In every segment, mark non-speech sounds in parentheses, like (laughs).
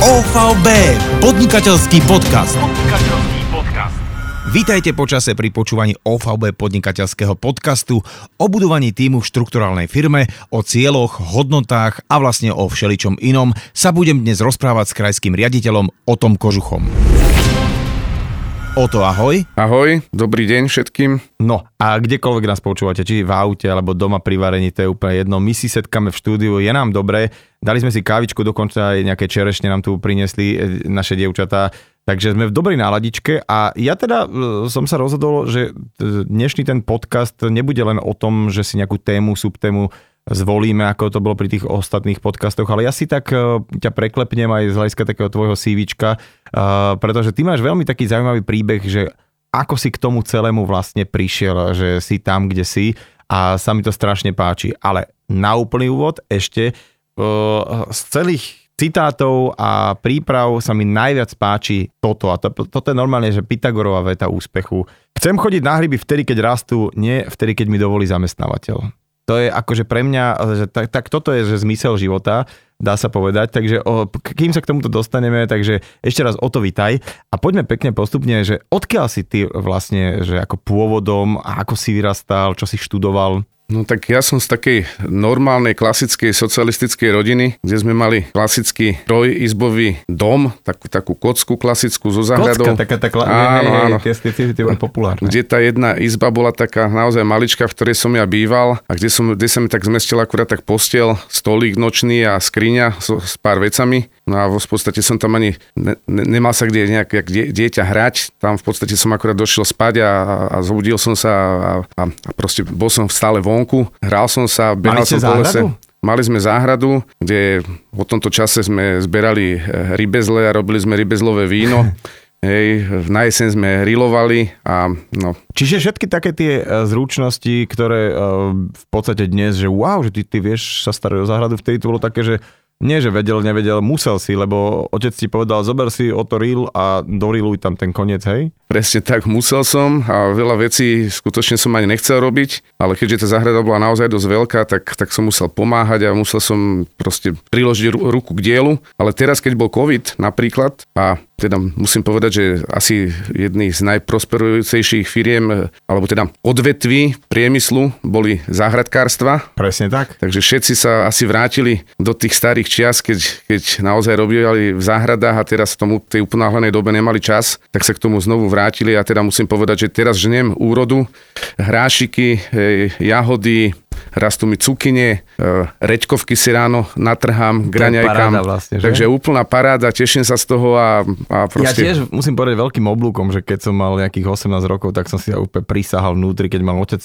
OVB, podnikateľský podcast. Vítajte počase pri počúvaní OVB podnikateľského podcastu o budovaní týmu v štrukturálnej firme, o cieľoch, hodnotách a vlastne o všeličom inom sa budem dnes rozprávať s krajským riaditeľom Otom Kožuchom. Oto, ahoj. Ahoj, dobrý deň všetkým. No a kdekoľvek nás počúvate, či v aute alebo doma pri varení, to je úplne jedno. My si setkame v štúdiu, je nám dobré. Dali sme si kávičku, dokonca aj nejaké čerešne nám tu priniesli e, naše dievčatá. Takže sme v dobrej náladičke a ja teda e, som sa rozhodol, že e, dnešný ten podcast nebude len o tom, že si nejakú tému, subtému zvolíme, ako to bolo pri tých ostatných podcastoch, ale ja si tak ťa preklepnem aj z hľadiska takého tvojho CVčka, pretože ty máš veľmi taký zaujímavý príbeh, že ako si k tomu celému vlastne prišiel, že si tam, kde si a sa mi to strašne páči. Ale na úplný úvod ešte z celých citátov a príprav sa mi najviac páči toto. A to, toto je normálne, že Pythagorová veta úspechu. Chcem chodiť na hryby vtedy, keď rastú, nie vtedy, keď mi dovolí zamestnávateľ. To je akože pre mňa, že tak, tak toto je že zmysel života dá sa povedať. Takže o, kým sa k tomuto dostaneme, takže ešte raz o to vitaj. A poďme pekne postupne, že odkiaľ si ty vlastne, že ako pôvodom, a ako si vyrastal, čo si študoval? No tak ja som z takej normálnej, klasickej socialistickej rodiny, kde sme mali klasický trojizbový dom, takú, takú kocku klasickú zo záhradou. Kocka, taká, taká, áno, áno. Tie, tie, tie, tie populárne. Kde tá jedna izba bola taká naozaj malička, v ktorej som ja býval a kde, som, kde sa mi tak zmestila akurát tak postel, stolík nočný a skriňa so, s pár vecami. No a v podstate som tam ani ne, ne, nemal sa kde nejak jak die, dieťa hrať. Tam v podstate som akurát došiel spať a, a zobudil som sa a, a, a proste bol som stále von vonku, hral som sa, behal som po lese. Mali sme záhradu, kde v tomto čase sme zberali eh, rybezle a robili sme rybezlové víno. (laughs) Hej, na jeseň sme rilovali a no. Čiže všetky také tie eh, zručnosti, ktoré eh, v podstate dnes, že wow, že ty, ty vieš sa starať o záhradu, vtedy to bolo také, že nie, že vedel, nevedel, musel si, lebo otec ti povedal, zober si o to reel a doriluj tam ten koniec, hej? Presne tak, musel som a veľa vecí skutočne som ani nechcel robiť, ale keďže tá záhrada bola naozaj dosť veľká, tak, tak som musel pomáhať a musel som proste priložiť ruku k dielu. Ale teraz, keď bol COVID napríklad a teda musím povedať, že asi jedný z najprosperujúcejších firiem, alebo teda odvetví priemyslu boli záhradkárstva. Presne tak. Takže všetci sa asi vrátili do tých starých čias, keď, keď naozaj robili v záhradách a teraz v tomu tej uponáhlenej dobe nemali čas, tak sa k tomu znovu vrátili a teda musím povedať, že teraz žnem úrodu, hrášiky, jahody, rastú mi cukine, e, reďkovky si ráno natrhám, graňajkám. Vlastne, že? Takže úplná paráda, teším sa z toho a, a proste... Ja tiež musím povedať veľkým oblúkom, že keď som mal nejakých 18 rokov, tak som si úplne prisahal vnútri, keď mal otec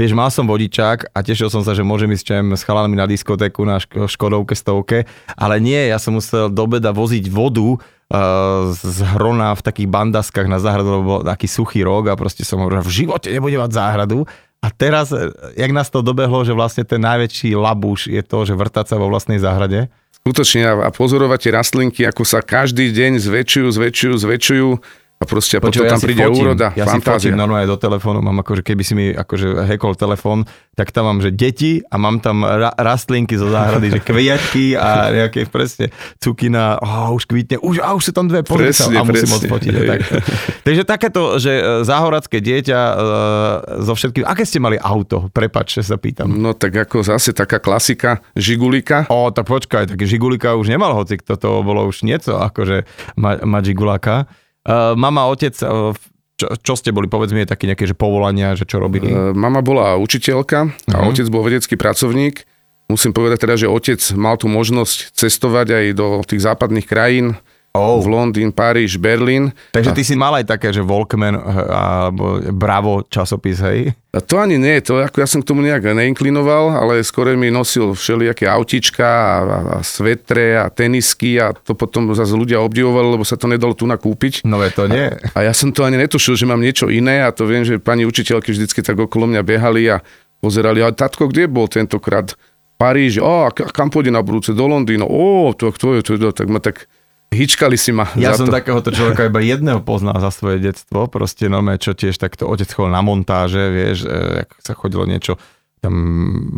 Vieš, mal som vodičák a tešil som sa, že môžem ísť čem s chalanmi na diskotéku na Škodovke stovke, ale nie, ja som musel do beda voziť vodu uh, z hrona v takých bandaskách na záhradu, lebo bol taký suchý rok a proste som hovoril, v živote nebude mať záhradu a teraz, e, jak nás to dobehlo, že vlastne ten najväčší labuš je to, že vrtať sa vo vlastnej záhrade? Skutočne a pozorovať tie rastlinky, ako sa každý deň zväčšujú, zväčšujú, zväčšujú a proste Počuva, potom ja tam príde fotím, úroda, ja fantázia. si fotím normálne do telefónu, mám akože keby si mi akože hekol telefón, tak tam mám, že deti a mám tam ra- rastlinky zo záhrady, že kviatky a nejaké presne cukina, oh, už kvítne, už, a už sú tam dve, presne, a musím odfotiť. Tak. Takže takéto, že e, záhoradské dieťa uh, so všetkým, aké ste mali auto? Prepač, že sa pýtam. No tak ako zase taká klasika, Žigulika. O, tak počkaj, tak Žigulika už nemal hoci, toto bolo už niečo, akože mať ma Žiguláka. Uh, mama, otec, uh, čo, čo ste boli, povedz mi, také nejaké že povolania, že čo robili? Uh, mama bola učiteľka a uh-huh. otec bol vedecký pracovník. Musím povedať teda, že otec mal tu možnosť cestovať aj do tých západných krajín, Oh. V Londýn, Paríž, Berlín. Takže ty si mal aj také, že Walkman eh, alebo Bravo časopis, hej? A to ani nie, to ako ja som k tomu nejak neinklinoval, ale skôr mi nosil všelijaké autička a, a, a svetre a tenisky a to potom zase ľudia obdivovali, lebo sa to nedalo tu nakúpiť. No to nie. A, a ja som to ani netušil, že mám niečo iné a to viem, že pani učiteľky vždycky tak okolo mňa behali a pozerali, a tatko, kde bol tentokrát? Paríž, a kam pôjde na budúce? Do Londýna, o, to, to je, to je, tak ma tak Hičkali si ma Ja som to. takéhoto človeka iba jedného poznal za svoje detstvo, proste normálne, čo tiež takto otec chodil na montáže, vieš, e, jak sa chodilo niečo tam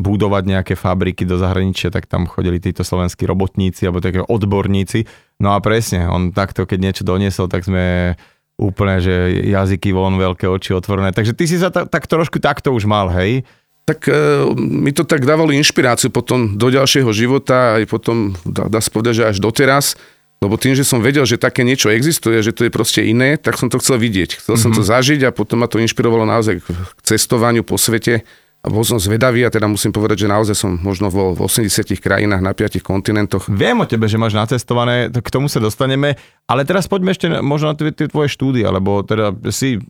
budovať nejaké fabriky do zahraničia, tak tam chodili títo slovenskí robotníci alebo také odborníci. No a presne, on takto, keď niečo doniesol, tak sme úplne, že jazyky von, veľké oči otvorené. Takže ty si sa ta, tak trošku takto už mal, hej? Tak e, mi to tak dávalo inšpiráciu potom do ďalšieho života, aj potom, dá, dá sa povedať, že až doteraz, lebo tým, že som vedel, že také niečo existuje, že to je proste iné, tak som to chcel vidieť. Chcel mm-hmm. som to mhm. zažiť a potom ma to inšpirovalo naozaj k cestovaniu po svete a bol som zvedavý a teda musím povedať, že naozaj som možno vo, v 80 krajinách na 5 kontinentoch. Viem o tebe, že máš nacestované, k tomu sa dostaneme, ale teraz poďme ešte možno na tie tvoje štúdie, lebo teda si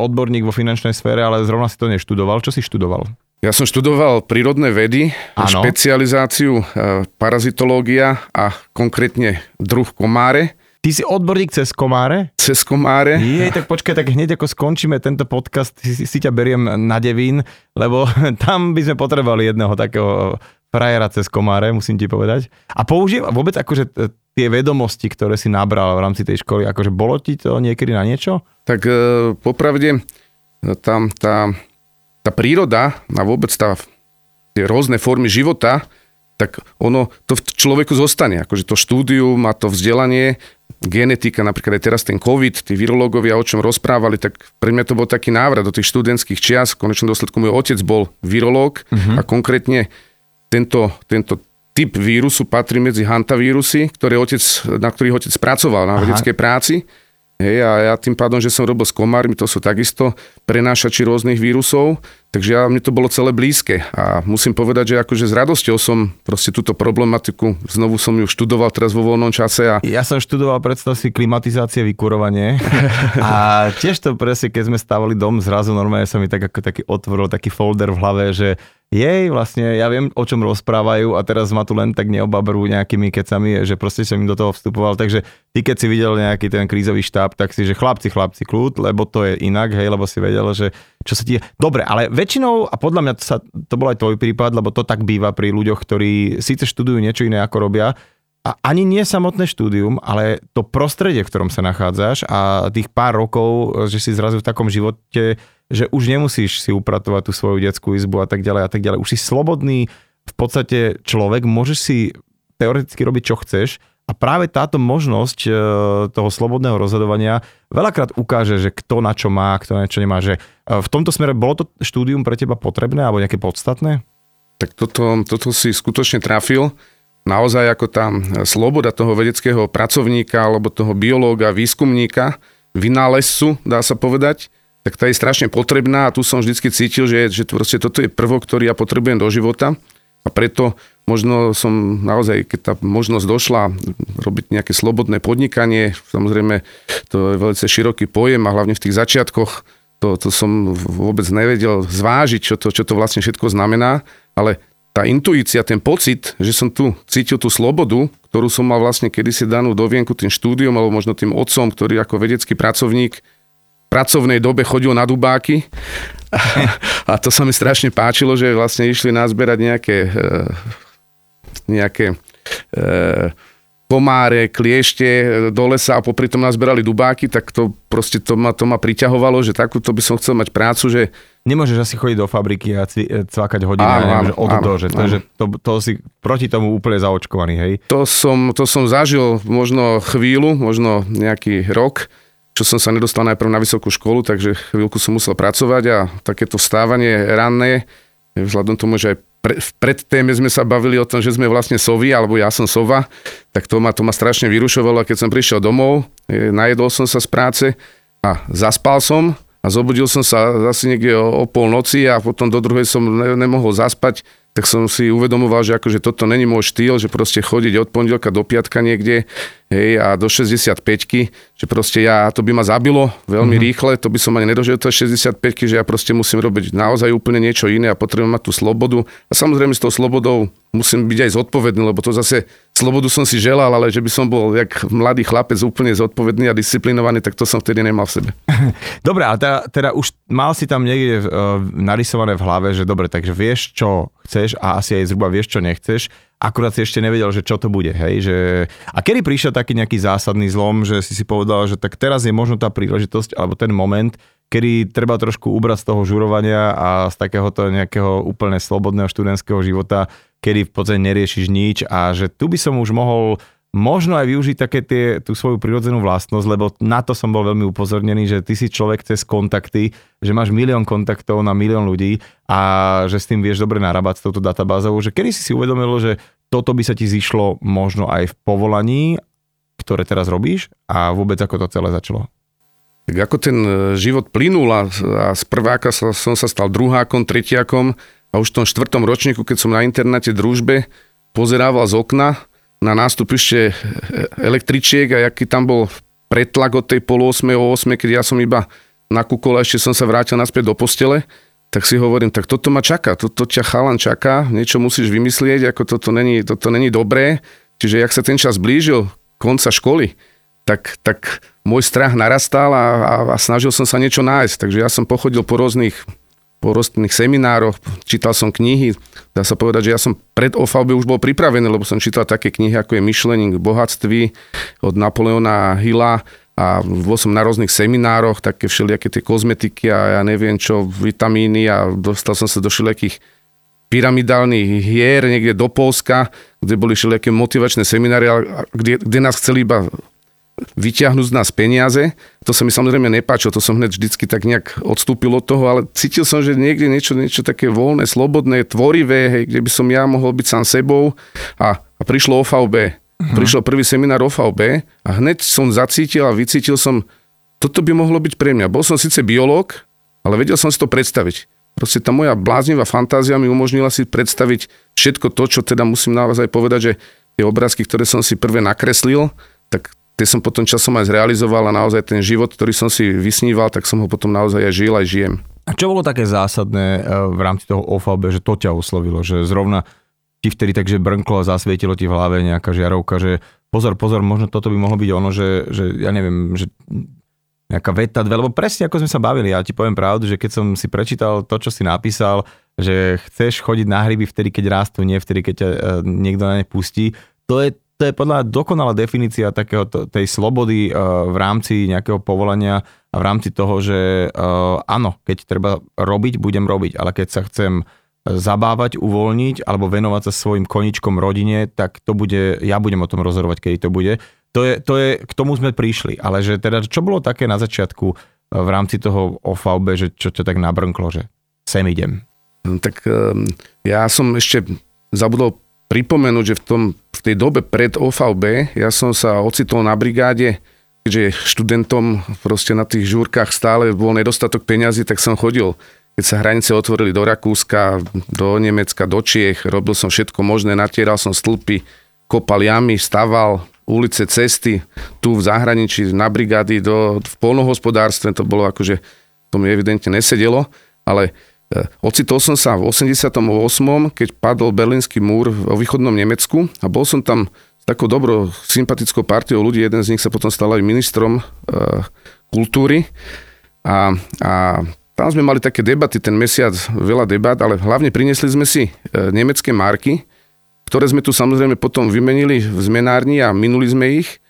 odborník vo finančnej sfére, ale zrovna si to neštudoval. Čo si študoval? Ja som študoval prírodné vedy, ano. špecializáciu e, parazitológia a konkrétne druh komáre. Ty si odborník cez komáre? Cez komáre. Je, tak počkaj, tak hneď ako skončíme tento podcast, si, si ťa beriem na devín, lebo (laughs) tam by sme potrebovali jedného takého frajera cez komáre, musím ti povedať. A používa vôbec akože tie vedomosti, ktoré si nabral v rámci tej školy, akože bolo ti to niekedy na niečo? Tak e, popravde, tam tá, tá príroda a vôbec tá, tie rôzne formy života, tak ono to v človeku zostane. Akože to štúdium a to vzdelanie, genetika, napríklad aj teraz ten COVID, tí virológovia o čom rozprávali, tak pre mňa to bol taký návrat do tých študentských čias. V konečnom dôsledku môj otec bol virológ uh-huh. a konkrétne tento, tento typ vírusu patrí medzi hantavírusy, ktoré otec, na ktorých otec pracoval na vedeckej práci. Hej, a ja tým pádom, že som robil s komármi, to sú takisto prenášači rôznych vírusov, takže ja, mne to bolo celé blízke. A musím povedať, že akože s radosťou som proste túto problematiku, znovu som ju študoval teraz vo voľnom čase. A... Ja som študoval, predstav si, klimatizácie, vykurovanie. (laughs) a tiež to presne, keď sme stavali dom, zrazu normálne sa mi tak ako taký otvoril taký folder v hlave, že jej, vlastne ja viem, o čom rozprávajú a teraz ma tu len tak neobabrú nejakými kecami, že proste som im do toho vstupoval, takže ty keď si videl nejaký ten krízový štáb, tak si, že chlapci, chlapci, kľud, lebo to je inak, hej, lebo si vedel, že čo sa ti... Dobre, ale väčšinou, a podľa mňa to, sa, to bol aj tvoj prípad, lebo to tak býva pri ľuďoch, ktorí síce študujú niečo iné ako robia, a ani nie samotné štúdium, ale to prostredie, v ktorom sa nachádzaš a tých pár rokov, že si zrazu v takom živote že už nemusíš si upratovať tú svoju detskú izbu a tak ďalej a tak ďalej. Už si slobodný v podstate človek, môžeš si teoreticky robiť, čo chceš a práve táto možnosť e, toho slobodného rozhodovania veľakrát ukáže, že kto na čo má, kto na čo nemá. Že e, v tomto smere bolo to štúdium pre teba potrebné alebo nejaké podstatné? Tak toto, toto si skutočne trafil. Naozaj ako tá sloboda toho vedeckého pracovníka alebo toho biológa, výskumníka, vynálezcu, dá sa povedať, tak tá je strašne potrebná a tu som vždycky cítil, že, že proste toto je prvok, ktorý ja potrebujem do života. A preto možno som naozaj, keď tá možnosť došla robiť nejaké slobodné podnikanie, samozrejme to je veľmi široký pojem a hlavne v tých začiatkoch to, to som vôbec nevedel zvážiť, čo to, čo to vlastne všetko znamená, ale tá intuícia, ten pocit, že som tu cítil tú slobodu, ktorú som mal vlastne kedysi danú do vienku tým štúdiom alebo možno tým otcom, ktorý ako vedecký pracovník pracovnej dobe chodil na dubáky. (laughs) A to sa mi strašne páčilo, že vlastne išli nazberať nejaké, eh, nejaké komáre, kliešte do lesa a popri tom nazberali dubáky, tak to proste to ma, to ma priťahovalo, že takúto by som chcel mať prácu, že Nemôžeš asi chodiť do fabriky a cvakať hodiny, áno, neviem, že od áno, do, že, to, že to, to si proti tomu úplne zaočkovaný, hej? To som, to som zažil možno chvíľu, možno nejaký rok, čo som sa nedostal najprv na vysokú školu, takže chvíľku som musel pracovať a takéto stávanie ranné, vzhľadom tomu, že aj pre, v predtéme sme sa bavili o tom, že sme vlastne sovy, alebo ja som sova, tak to ma, to ma strašne vyrušovalo keď som prišiel domov, najedol som sa z práce a zaspal som a zobudil som sa zase niekde o, o pol noci a potom do druhej som ne, nemohol zaspať, tak som si uvedomoval, že akože toto není môj štýl, že proste chodiť od pondelka do piatka niekde, hej, a do 65 že proste ja, to by ma zabilo veľmi mm-hmm. rýchle, to by som ani nedožil to 65 že ja proste musím robiť naozaj úplne niečo iné a potrebujem mať tú slobodu. A samozrejme s tou slobodou musím byť aj zodpovedný, lebo to zase slobodu som si želal, ale že by som bol jak mladý chlapec úplne zodpovedný a disciplinovaný, tak to som vtedy nemal v sebe. Dobre, ale teda, teda už mal si tam niekde uh, narysované v hlave, že dobre, takže vieš, čo chceš a asi aj zhruba vieš, čo nechceš, akurát si ešte nevedel, že čo to bude, hej, že... A kedy prišiel taký nejaký zásadný zlom, že si si povedal, že tak teraz je možno tá príležitosť, alebo ten moment, kedy treba trošku ubrať z toho žurovania a z takéhoto nejakého úplne slobodného študentského života, kedy v podstate neriešiš nič a že tu by som už mohol možno aj využiť také tie, tú svoju prirodzenú vlastnosť, lebo na to som bol veľmi upozornený, že ty si človek cez kontakty, že máš milión kontaktov na milión ľudí a že s tým vieš dobre narábať s touto databázou, že kedy si si uvedomil, že toto by sa ti zišlo možno aj v povolaní, ktoré teraz robíš a vôbec ako to celé začalo? Tak ako ten e, život plynul a, a z prváka sa, som sa stal druhákom, tretiakom a už v tom štvrtom ročníku, keď som na internáte družbe pozerával z okna, na nástupište električiek a aký tam bol pretlak od tej pol 8 o 8, keď ja som iba nakúkol a ešte som sa vrátil naspäť do postele, tak si hovorím, tak toto ma čaká, toto ťa chalan čaká, niečo musíš vymyslieť, ako toto není, toto není dobré. Čiže jak sa ten čas blížil, konca školy, tak, tak môj strach narastal a, a, a snažil som sa niečo nájsť. Takže ja som pochodil po rôznych po rôznych seminároch, čítal som knihy, dá sa povedať, že ja som pred OVB už bol pripravený, lebo som čítal také knihy, ako je Myšlením k bohatství od Napoleona Hilla a bol som na rôznych seminároch, také všelijaké tie kozmetiky a ja neviem čo, vitamíny a dostal som sa do všelijakých pyramidálnych hier niekde do Polska, kde boli všelijaké motivačné seminári, kde, kde nás chceli iba vyťahnuť z nás peniaze. To sa mi samozrejme nepáčilo, to som hneď vždycky tak nejak odstúpil od toho, ale cítil som, že niekde niečo, niečo také voľné, slobodné, tvorivé, hej, kde by som ja mohol byť sám sebou a, a prišlo OVB. Uh-huh. Prišiel prvý seminár OVB a hneď som zacítil a vycítil som, toto by mohlo byť pre mňa. Bol som síce biológ, ale vedel som si to predstaviť. Proste tá moja bláznivá fantázia mi umožnila si predstaviť všetko to, čo teda musím naozaj povedať, že tie obrázky, ktoré som si prvé nakreslil, tak tie som potom časom aj zrealizoval a naozaj ten život, ktorý som si vysníval, tak som ho potom naozaj aj žil, aj žijem. A čo bolo také zásadné eh, v rámci toho OFAB, že to ťa oslovilo, že zrovna ti vtedy takže brnklo a zasvietilo ti v hlave nejaká žiarovka, že pozor, pozor, možno toto by mohlo byť ono, že, že ja neviem, že nejaká veta, dve, lebo presne ako sme sa bavili, ja ti poviem pravdu, že keď som si prečítal to, čo si napísal, že chceš chodiť na hryby vtedy, keď rastú, nie vtedy, keď ťa eh, niekto na ne pustí, to je to je podľa dokonalá definícia takého tej slobody uh, v rámci nejakého povolania a v rámci toho, že uh, áno, keď treba robiť, budem robiť, ale keď sa chcem zabávať, uvoľniť alebo venovať sa svojim koničkom rodine, tak to bude, ja budem o tom rozhodovať, kedy to bude. To je, to je, k tomu sme prišli, ale že teda, čo bolo také na začiatku uh, v rámci toho OVB, že čo ťa tak nabrnklo, že sem idem? Tak um, ja som ešte zabudol pripomenúť, že v, tom, v tej dobe pred OVB ja som sa ocitol na brigáde, keďže študentom proste na tých žúrkach stále bol nedostatok peňazí, tak som chodil keď sa hranice otvorili do Rakúska, do Nemecka, do Čiech, robil som všetko možné, natieral som stĺpy, kopal jamy, staval ulice, cesty, tu v zahraničí, na brigády, do, v polnohospodárstve, to bolo akože, to mi evidentne nesedelo, ale ocitol som sa v 88., keď padol Berlínsky múr vo východnom Nemecku a bol som tam s takou dobrou sympatickou partiou ľudí, jeden z nich sa potom stal aj ministrom e, kultúry. A, a tam sme mali také debaty ten mesiac, veľa debat, ale hlavne priniesli sme si e, nemecké marky, ktoré sme tu samozrejme potom vymenili v zmenárni a minuli sme ich,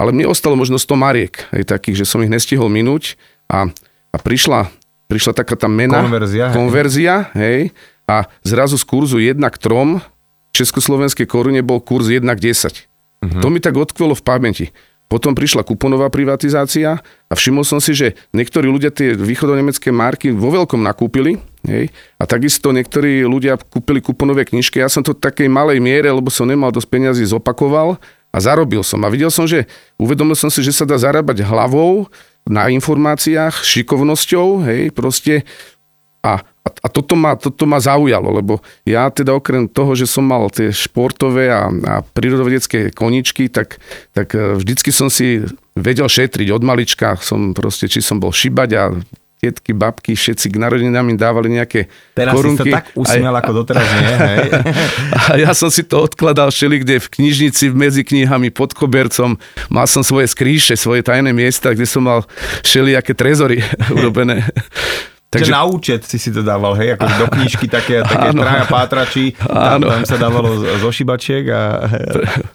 ale mne ostalo možno 100 mariek, aj takých, že som ich nestihol minúť. A, a prišla prišla taká tá mena, konverzia, konverzia hej, a zrazu z kurzu 1 k 3 československej korune bol kurz 1 k 10. Uh-huh. Mhm. To mi tak odkvelo v pamäti. Potom prišla kuponová privatizácia a všimol som si, že niektorí ľudia tie východonemecké marky vo veľkom nakúpili hej, a takisto niektorí ľudia kúpili kuponové knižky. Ja som to v takej malej miere, lebo som nemal dosť peniazy, zopakoval a zarobil som. A videl som, že uvedomil som si, že sa dá zarábať hlavou, na informáciách, šikovnosťou, hej, proste. A, a, a toto, ma, toto ma zaujalo, lebo ja teda okrem toho, že som mal tie športové a, a prírodovedecké koničky, tak, tak e, vždycky som si vedel šetriť od malička, som proste, či som bol šibať a tietky, babky, všetci k narodinám im dávali nejaké Teraz korunky. Teraz si tak usmiel, aj, ako doteraz nie, hej? (laughs) A ja som si to odkladal všeli, kde v knižnici medzi knihami pod kobercom. Mal som svoje skríše, svoje tajné miesta, kde som mal všelijaké trezory (laughs) urobené. Takže na účet si si to dával, hej, ako do knižky také, (laughs) také traja pátračí, tam, tam sa dávalo zo šibačiek a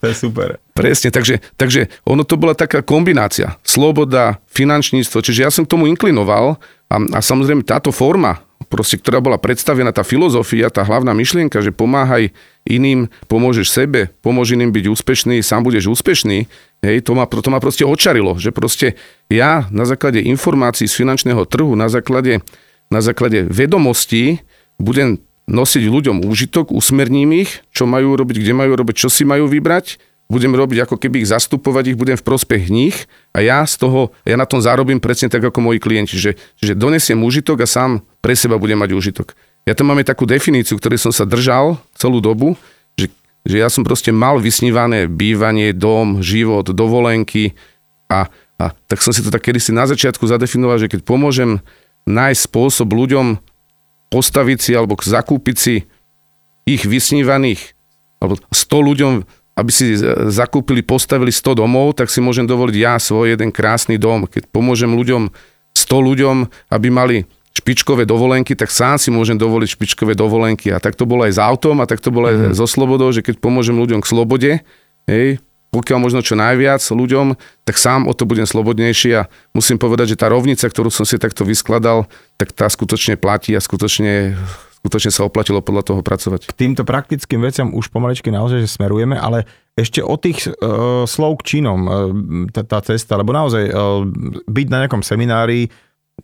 to je super. Presne, takže, takže ono to bola taká kombinácia. Sloboda, finančníctvo, čiže ja som k tomu inklinoval a, a samozrejme táto forma, proste, ktorá bola predstavená, tá filozofia, tá hlavná myšlienka, že pomáhaj iným, pomôžeš sebe, pomôž iným byť úspešný, sám budeš úspešný, hej, to ma, to ma proste očarilo, že proste ja na základe informácií z finančného trhu, na základe na základe vedomostí budem nosiť ľuďom úžitok, usmerním ich, čo majú robiť, kde majú robiť, čo si majú vybrať, budem robiť ako keby ich zastupovať, ich budem v prospech nich a ja z toho, ja na tom zarobím presne tak ako moji klienti, že, že donesiem úžitok a sám pre seba budem mať úžitok. Ja tam máme takú definíciu, ktorej som sa držal celú dobu, že, že ja som proste mal vysnívané bývanie, dom, život, dovolenky a, a tak som si to tak kedysi na začiatku zadefinoval, že keď pomôžem nájsť spôsob ľuďom postaviť si alebo zakúpiť si ich vysnívaných, alebo 100 ľuďom, aby si zakúpili, postavili 100 domov, tak si môžem dovoliť ja svoj jeden krásny dom. Keď pomôžem ľuďom, 100 ľuďom, aby mali špičkové dovolenky, tak sám si môžem dovoliť špičkové dovolenky. A tak to bolo aj s autom a tak to bolo aj mm-hmm. so slobodou, že keď pomôžem ľuďom k slobode, hej, pokiaľ možno čo najviac ľuďom, tak sám o to budem slobodnejší a musím povedať, že tá rovnica, ktorú som si takto vyskladal, tak tá skutočne platí a skutočne skutočne sa oplatilo podľa toho pracovať. K týmto praktickým veciam už pomaličky naozaj že smerujeme, ale ešte o tých uh, slov k činom, uh, tá, tá cesta, lebo naozaj uh, byť na nejakom seminári,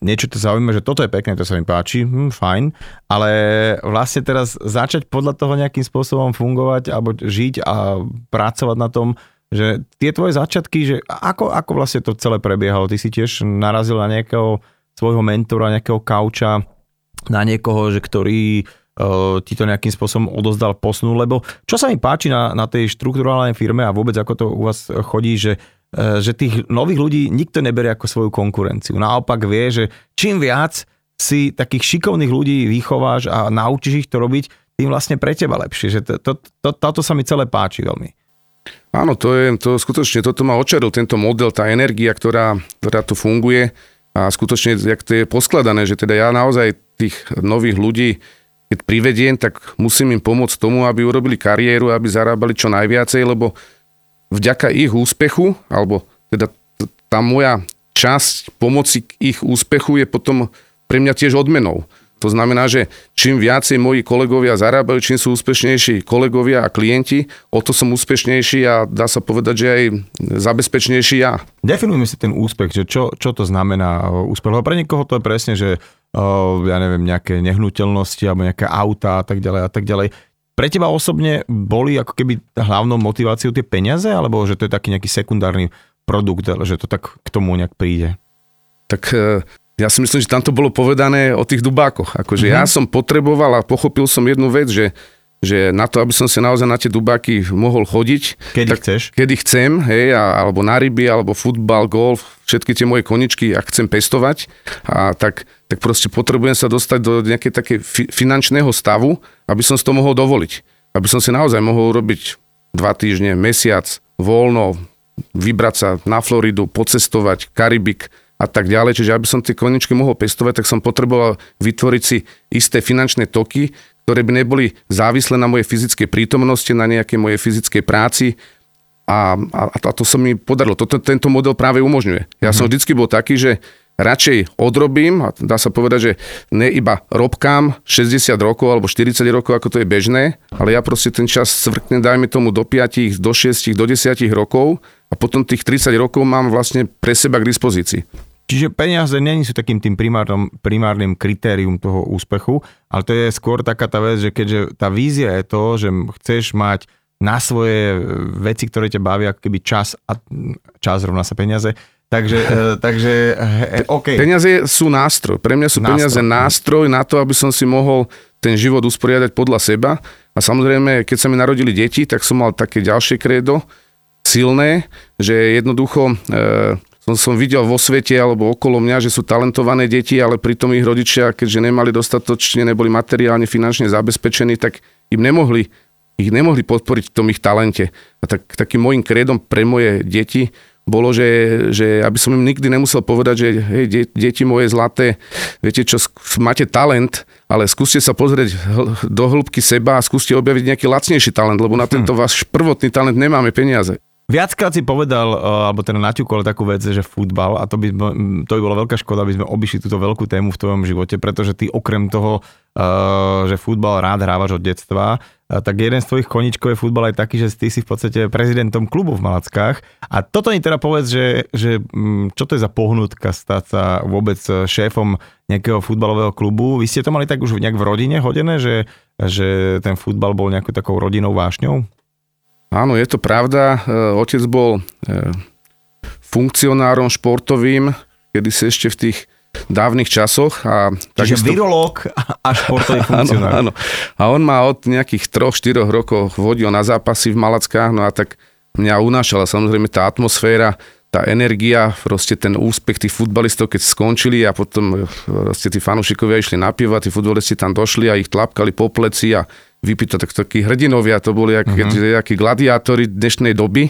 niečo to zaujímavé, že toto je pekné, to sa mi páči, hm, fajn, ale vlastne teraz začať podľa toho nejakým spôsobom fungovať alebo žiť a pracovať na tom, že tie tvoje začiatky, že ako, ako vlastne to celé prebiehalo? Ty si tiež narazil na nejakého svojho mentora, nejakého kauča, na niekoho, že ktorý uh, ti to nejakým spôsobom odozdal, posunul, lebo čo sa mi páči na, na tej štruktúrálnej firme a vôbec ako to u vás chodí, že E, že tých nových ľudí nikto neberie ako svoju konkurenciu. Naopak vie, že čím viac si takých šikovných ľudí vychováš a naučíš ich to robiť, tým vlastne pre teba lepšie. Že to, to, to, toto sa mi celé páči veľmi. Áno, to je, to skutočne, toto ma očaril, tento model, tá energia, ktorá, ktorá tu funguje a skutočne, jak to je poskladané, že teda ja naozaj tých nových ľudí, keď privediem, tak musím im pomôcť tomu, aby urobili kariéru, aby zarábali čo najviacej, lebo vďaka ich úspechu, alebo teda tá moja časť pomoci k ich úspechu je potom pre mňa tiež odmenou. To znamená, že čím viacej moji kolegovia zarábajú, čím sú úspešnejší kolegovia a klienti, o to som úspešnejší a dá sa povedať, že aj zabezpečnejší ja. Definujme si ten úspech, že čo, čo to znamená úspech. Lebo pre niekoho to je presne, že ja neviem, nejaké nehnuteľnosti alebo nejaké auta a tak ďalej a tak ďalej. Pre teba osobne boli ako keby hlavnou motiváciou tie peniaze, alebo že to je taký nejaký sekundárny produkt, ale že to tak k tomu nejak príde? Tak e, ja si myslím, že tam to bolo povedané o tých dubákoch. Akože mm-hmm. ja som potreboval a pochopil som jednu vec, že že na to, aby som sa naozaj na tie dubáky mohol chodiť. Kedy tak, chceš? Kedy chcem, hej, a, alebo na ryby, alebo futbal, golf, všetky tie moje koničky, ak chcem pestovať, a tak, tak proste potrebujem sa dostať do nejakej také fi, finančného stavu, aby som si to mohol dovoliť. Aby som si naozaj mohol urobiť dva týždne, mesiac, voľno, vybrať sa na Floridu, pocestovať, Karibik a tak ďalej. Čiže aby som tie koničky mohol pestovať, tak som potreboval vytvoriť si isté finančné toky, ktoré by neboli závislé na mojej fyzickej prítomnosti, na nejakej mojej fyzickej práci. A, a, a to sa mi podarilo. Toto, tento model práve umožňuje. Ja mm. som mhm. vždycky bol taký, že radšej odrobím, a dá sa povedať, že ne iba robkám 60 rokov alebo 40 rokov, ako to je bežné, ale ja proste ten čas svrknem, dajme tomu do 5, do 6, do 10 rokov a potom tých 30 rokov mám vlastne pre seba k dispozícii. Čiže peniaze není sú takým tým primárnym, primárnym kritérium toho úspechu, ale to je skôr taká tá vec, že keďže tá vízia je to, že chceš mať na svoje veci, ktoré ťa bavia, keby čas a čas rovná sa peniaze, Takže, e, (laughs) takže OK. Peniaze sú nástroj. Pre mňa sú nástroj. peniaze nástroj na to, aby som si mohol ten život usporiadať podľa seba. A samozrejme, keď sa mi narodili deti, tak som mal také ďalšie krédo, silné, že jednoducho e, som, som videl vo svete alebo okolo mňa, že sú talentované deti, ale pritom ich rodičia, keďže nemali dostatočne, neboli materiálne, finančne zabezpečení, tak im nemohli, ich nemohli podporiť v tom ich talente. A tak, takým môjim kredom pre moje deti bolo, že, že aby som im nikdy nemusel povedať, že hej, de, deti moje zlaté, viete čo, máte talent, ale skúste sa pozrieť do hĺbky seba a skúste objaviť nejaký lacnejší talent, lebo na hm. tento váš prvotný talent nemáme peniaze. Viackrát si povedal, eh, alebo teda naťukol takú vec, že futbal, a to by, to by bola veľká škoda, aby sme obišli túto veľkú tému v tvojom živote, pretože ty okrem toho, eh, že futbal rád hrávaš od detstva, eh, tak jeden z tvojich koničkov je futbal aj taký, že ty si v podstate prezidentom klubu v Malackách. A toto mi teda povedz, že, že mm, čo to je za pohnutka stať sa vôbec šéfom nejakého futbalového klubu. Vy ste to mali tak už nejak v rodine hodené, že, že ten futbal bol nejakou takou rodinou vášňou? Áno, je to pravda. E, otec bol e, funkcionárom športovým, kedy si ešte v tých dávnych časoch. A Čiže takisto... virológ a športový (laughs) funkcionár. áno, áno. A on ma od nejakých 3-4 rokov vodil na zápasy v Malackách, no a tak mňa unášala samozrejme tá atmosféra, tá energia, proste ten úspech tých futbalistov, keď skončili a potom proste tí fanúšikovia išli napievať, tí futbalisti tam došli a ich tlapkali po pleci a vypýtať, tak takí hrdinovia, to boli jak, uh-huh. akí gladiátori dnešnej doby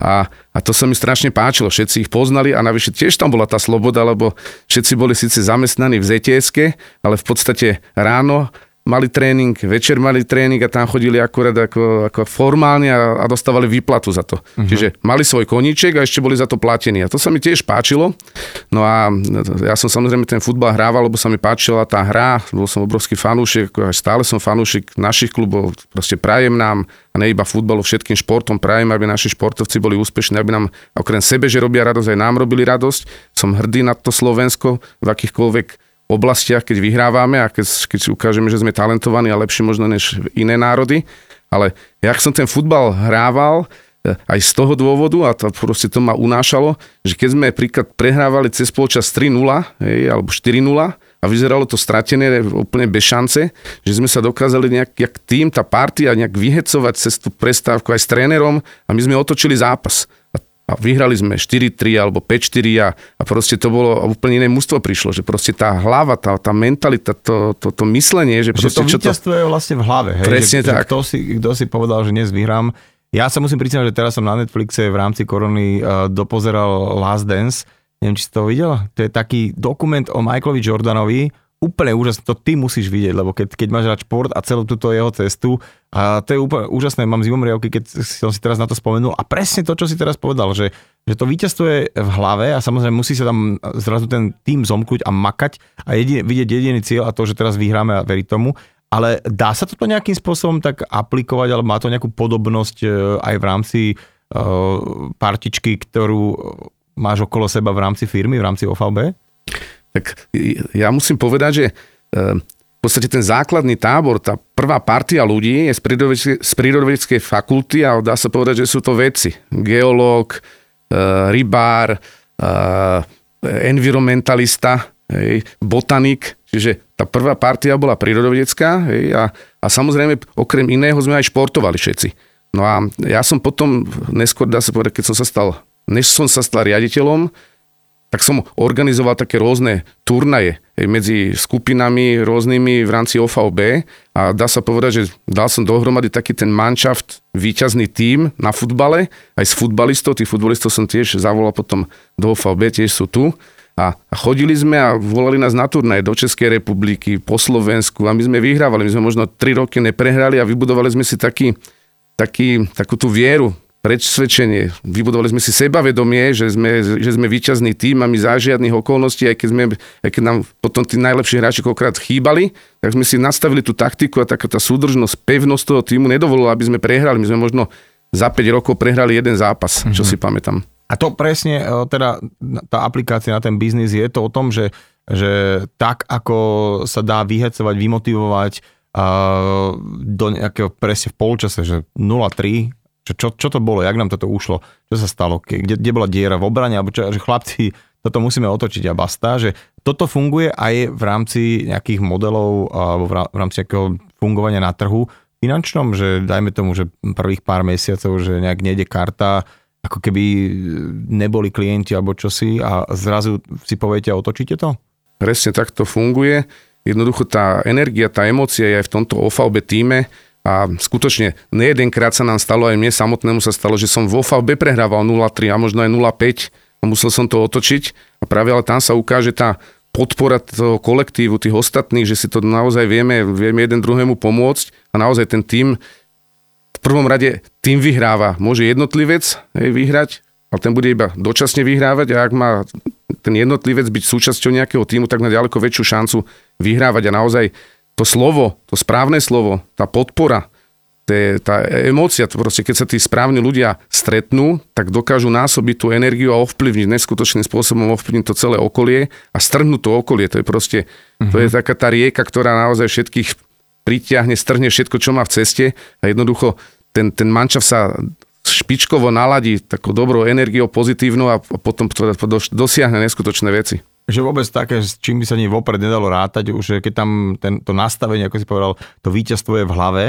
a, a to sa mi strašne páčilo, všetci ich poznali a navyše tiež tam bola tá sloboda, lebo všetci boli síce zamestnaní v zts ale v podstate ráno mali tréning, večer mali tréning a tam chodili akurát ako, ako formálne a, a dostávali výplatu za to. Uh-huh. Čiže mali svoj koníček a ešte boli za to platení. A to sa mi tiež páčilo. No a ja som samozrejme ten futbal hrával, lebo sa mi páčila tá hra. Bol som obrovský fanúšik, aj stále som fanúšik našich klubov. Proste prajem nám, a ne iba futbalu, všetkým športom prajem, aby naši športovci boli úspešní, aby nám okrem sebe, že robia radosť, aj nám robili radosť. Som hrdý na to Slovensko v akýchkoľvek oblastiach, keď vyhrávame a keď, keď si ukážeme, že sme talentovaní a lepší možno než iné národy. Ale jak som ten futbal hrával, e, aj z toho dôvodu, a to proste to ma unášalo, že keď sme príklad prehrávali cez polčas 3-0, hej, alebo 4-0 a vyzeralo to stratené úplne bez šance, že sme sa dokázali nejak jak tým, tá partia nejak vyhecovať cez tú prestávku aj s trénerom a my sme otočili zápas. A vyhrali sme 4-3 alebo 5-4 a, a proste to bolo úplne iné mužstvo prišlo, že proste tá hlava, tá, tá mentalita, to, to, to myslenie, že proste... Že to víťazstvo to... je vlastne v hlave, hej? Presne že, tak. Že kto, si, kto si povedal, že dnes vyhrám. Ja sa musím priznať, že teraz som na Netflixe v rámci korony uh, dopozeral Last Dance. Neviem, či si to videl. To je taký dokument o Michaelovi Jordanovi, úplne úžasné, to ty musíš vidieť, lebo keď, keď máš rád šport a celú túto jeho cestu, a to je úplne úžasné, mám zimomriavky, keď som si teraz na to spomenul a presne to, čo si teraz povedal, že, že to víťazstvo je v hlave a samozrejme musí sa tam zrazu ten tým zomknúť a makať a jedine, vidieť jediný cieľ a to, že teraz vyhráme a veriť tomu, ale dá sa toto nejakým spôsobom tak aplikovať, alebo má to nejakú podobnosť e, aj v rámci uh, partičky, ktorú máš okolo seba v rámci firmy, v rámci OVB? Tak ja musím povedať, že eh, v podstate ten základný tábor, tá prvá partia ľudí je z, z prírodovedeckej fakulty a dá sa povedať, že sú to veci. Geológ, eh, rybár, eh, environmentalista, botanik, čiže tá prvá partia bola prírodovedecká a, a samozrejme okrem iného sme aj športovali všetci. No a ja som potom, neskôr dá sa povedať, keď som sa stal, než som sa stal riaditeľom, tak som organizoval také rôzne turnaje medzi skupinami rôznymi v rámci OVB a dá sa povedať, že dal som dohromady taký ten manšaft, výťazný tím na futbale, aj s futbalistov, tých futbalistov som tiež zavolal potom do OVB, tiež sú tu. A chodili sme a volali nás na turnaje do Českej republiky, po Slovensku a my sme vyhrávali, my sme možno 3 roky neprehrali a vybudovali sme si taký, taký, takú tú vieru predsvedčenie. Vybudovali sme si sebavedomie, že sme, že sme výťazný tým a my za žiadnych okolností, aj keď, sme, aj keď nám potom tí najlepší hráči koľkrát chýbali, tak sme si nastavili tú taktiku a taká tá súdržnosť, pevnosť toho týmu nedovolila, aby sme prehrali. My sme možno za 5 rokov prehrali jeden zápas, čo mm-hmm. si pamätám. A to presne, e, teda tá aplikácia na ten biznis je to o tom, že, že tak, ako sa dá vyhecovať, vymotivovať do nejakého presne v polčase, že 0-3 čo, čo, čo to bolo, jak nám toto ušlo, čo sa stalo, kde, kde bola diera v obrane, alebo čo, že chlapci, (laughs) toto musíme otočiť a basta, že toto funguje aj v rámci nejakých modelov alebo v rámci nejakého fungovania na trhu finančnom, že dajme tomu, že prvých pár mesiacov, že nejak nejde karta, ako keby neboli klienti alebo čosi a zrazu si poviete a otočíte to? Presne tak to funguje. Jednoducho tá energia, tá emócia je aj v tomto OVB týme A skutočne, nejedenkrát sa nám stalo, aj mne samotnému sa stalo, že som vo VB prehrával 0-3 a možno aj 0-5 a musel som to otočiť. A práve ale tam sa ukáže tá podpora toho kolektívu, tých ostatných, že si to naozaj vieme, vieme jeden druhému pomôcť a naozaj ten tým v prvom rade tým vyhráva. Môže jednotlivec hej, vyhrať, ale ten bude iba dočasne vyhrávať a ak má ten jednotlivec byť súčasťou nejakého týmu, tak má ďaleko väčšiu šancu vyhrávať a naozaj to slovo, to správne slovo, tá podpora, tá emócia, to proste, keď sa tí správni ľudia stretnú, tak dokážu násobiť tú energiu a ovplyvniť, neskutočným spôsobom ovplyvniť to celé okolie a strhnúť to okolie. To je proste, uh-huh. to je mhm. taká tá rieka, ktorá naozaj všetkých pritiahne, strhne všetko, čo má v ceste a jednoducho ten, ten mančav sa špičkovo naladí takou dobrou energiou, pozitívnou a potom dosiahne neskutočné veci že vôbec také, s čím by sa ani vopred nedalo rátať, už keď tam ten, to nastavenie, ako si povedal, to víťazstvo je v hlave,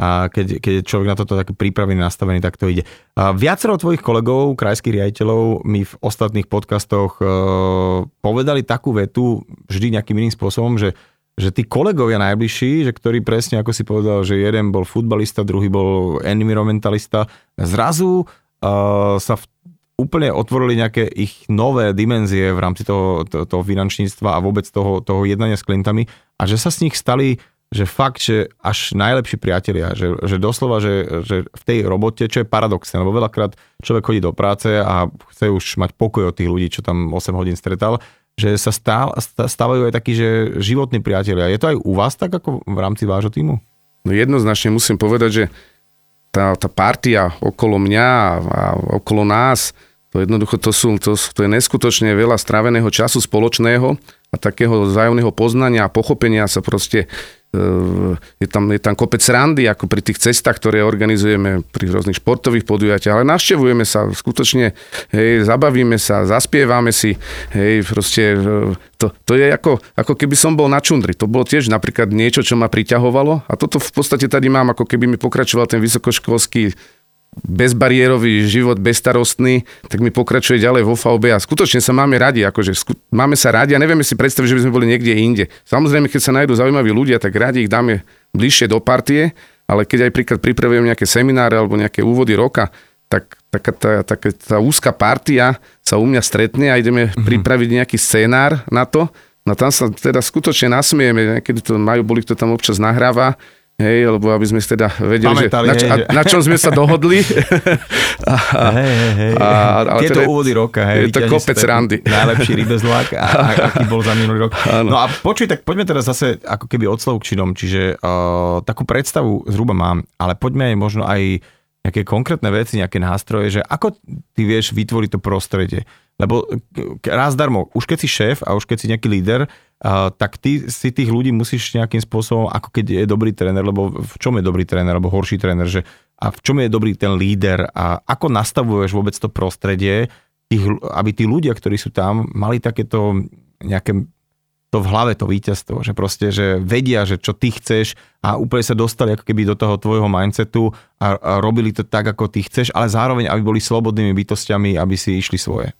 a keď, keď je človek na toto taký pripravený, nastavený, tak to ide. A viacero tvojich kolegov, krajských riaditeľov, mi v ostatných podcastoch e, povedali takú vetu vždy nejakým iným spôsobom, že, že tí kolegovia najbližší, že ktorí presne, ako si povedal, že jeden bol futbalista, druhý bol environmentalista, zrazu uh, sa v úplne otvorili nejaké ich nové dimenzie v rámci toho, toho, toho finančníctva a vôbec toho, toho jednania s klientami a že sa z nich stali že fakt, že až najlepší priatelia, že, že doslova, že, že v tej robote, čo je paradoxné, lebo veľakrát človek chodí do práce a chce už mať pokoj od tých ľudí, čo tam 8 hodín stretal, že sa stáv, stávajú aj takí, že životní priatelia. Je to aj u vás tak, ako v rámci vášho týmu? No jednoznačne musím povedať, že tá, tá partia okolo mňa a okolo nás, to jednoducho to, sú, to, to je neskutočne veľa stráveného času spoločného a takého vzájomného poznania a pochopenia sa proste je tam, je tam kopec randy, ako pri tých cestách, ktoré organizujeme pri rôznych športových podujatiach, ale navštevujeme sa skutočne, hej, zabavíme sa, zaspievame si, hej, proste to, to je ako, ako keby som bol na čundri. To bolo tiež napríklad niečo, čo ma priťahovalo a toto v podstate tady mám, ako keby mi pokračoval ten vysokoškolský bezbariérový život, bezstarostný, tak mi pokračuje ďalej vo VB a skutočne sa máme radi, akože sku- máme sa radi a nevieme si predstaviť, že by sme boli niekde inde. Samozrejme, keď sa nájdú zaujímaví ľudia, tak radi ich dáme bližšie do partie, ale keď aj príklad pripravujem nejaké semináre alebo nejaké úvody roka, tak taká tá, taká tá úzka partia sa u mňa stretne a ideme mm-hmm. pripraviť nejaký scénár na to. No tam sa teda skutočne nasmieme, niekedy to majú, boli, kto tam občas nahráva, Hej, lebo aby sme teda vedeli, Pamätali, že, na, čo, hej, na čom sme sa dohodli. (laughs) a, hej, hej, hej. A, ale Tieto teda, úvody roka, hej. Je to kopec randy. Najlepší rybezlák, a, a, (laughs) aký bol za minulý rok. Ano. No a počuj, tak poďme teraz zase ako keby od slov k činom, čiže uh, takú predstavu zhruba mám, ale poďme aj možno aj nejaké konkrétne veci, nejaké nástroje, že ako ty vieš vytvoriť to prostredie. Lebo raz darmo, už keď si šéf a už keď si nejaký líder, tak ty si tých ľudí musíš nejakým spôsobom, ako keď je dobrý tréner, lebo v čom je dobrý tréner, alebo horší tréner, že a v čom je dobrý ten líder a ako nastavuješ vôbec to prostredie, tých, aby tí ľudia, ktorí sú tam, mali takéto nejaké to v hlave, to víťazstvo, že proste, že vedia, že čo ty chceš a úplne sa dostali ako keby do toho tvojho mindsetu a, a robili to tak, ako ty chceš, ale zároveň, aby boli slobodnými bytostiami, aby si išli svoje.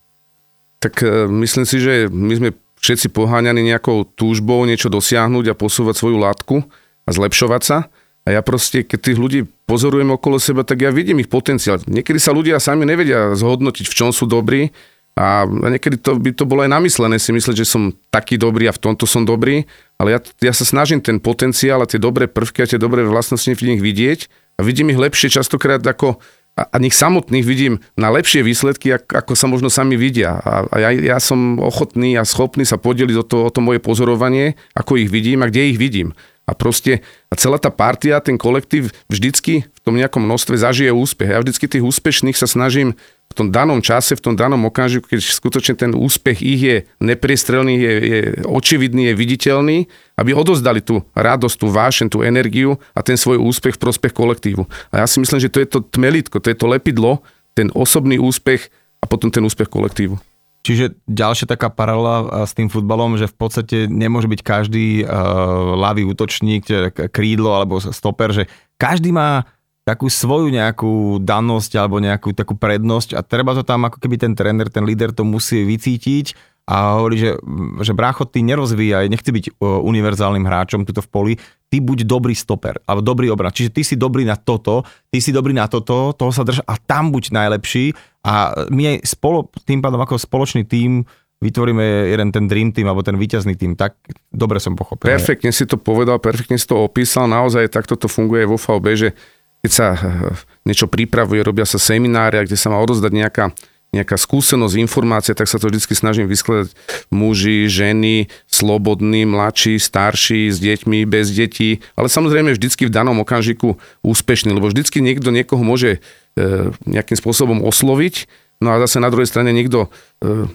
Tak e, myslím si, že my sme všetci poháňaní nejakou túžbou niečo dosiahnuť a posúvať svoju látku a zlepšovať sa. A ja proste, keď tých ľudí pozorujem okolo seba, tak ja vidím ich potenciál. Niekedy sa ľudia sami nevedia zhodnotiť, v čom sú dobrí a niekedy to by to bolo aj namyslené si myslieť, že som taký dobrý a v tomto som dobrý, ale ja, ja sa snažím ten potenciál a tie dobré prvky a tie dobré vlastnosti v nich vidieť a vidím ich lepšie častokrát ako a, nich samotných vidím na lepšie výsledky, ako, sa možno sami vidia. A ja, ja som ochotný a schopný sa podeliť o to, o to moje pozorovanie, ako ich vidím a kde ich vidím. A proste a celá tá partia, ten kolektív vždycky v tom nejakom množstve zažije úspech. Ja vždycky tých úspešných sa snažím v tom danom čase, v tom danom okamžiku, keď skutočne ten úspech ich je nepriestrelný, je, je očividný, je viditeľný, aby odozdali tú radosť, tú vášen, tú energiu a ten svoj úspech v prospech kolektívu. A ja si myslím, že to je to tmelitko, to je to lepidlo, ten osobný úspech a potom ten úspech kolektívu. Čiže ďalšia taká paralela s tým futbalom, že v podstate nemôže byť každý uh, ľavý útočník, krídlo alebo stoper, že každý má takú svoju nejakú danosť alebo nejakú takú prednosť a treba to tam ako keby ten tréner, ten líder to musí vycítiť a hovorí, že, že brácho, ty nerozvíjaj, nechci byť univerzálnym hráčom tuto v poli, ty buď dobrý stoper, alebo dobrý obran. Čiže ty si dobrý na toto, ty si dobrý na toto, toho sa drž a tam buď najlepší a my aj spolo, tým pádom ako spoločný tým vytvoríme jeden ten dream team alebo ten víťazný tým. Tak dobre som pochopil. Perfektne si to povedal, perfektne si to opísal. Naozaj takto to funguje vo VB, že keď sa eh, niečo pripravuje, robia sa seminária, kde sa má odozdať nejaká nejaká skúsenosť, informácia, tak sa to vždy snažím vyskladať. Muži, ženy, slobodní, mladší, starší, s deťmi, bez detí, ale samozrejme vždycky v danom okamžiku úspešný, lebo vždycky niekto niekoho môže e, nejakým spôsobom osloviť, no a zase na druhej strane niekto e,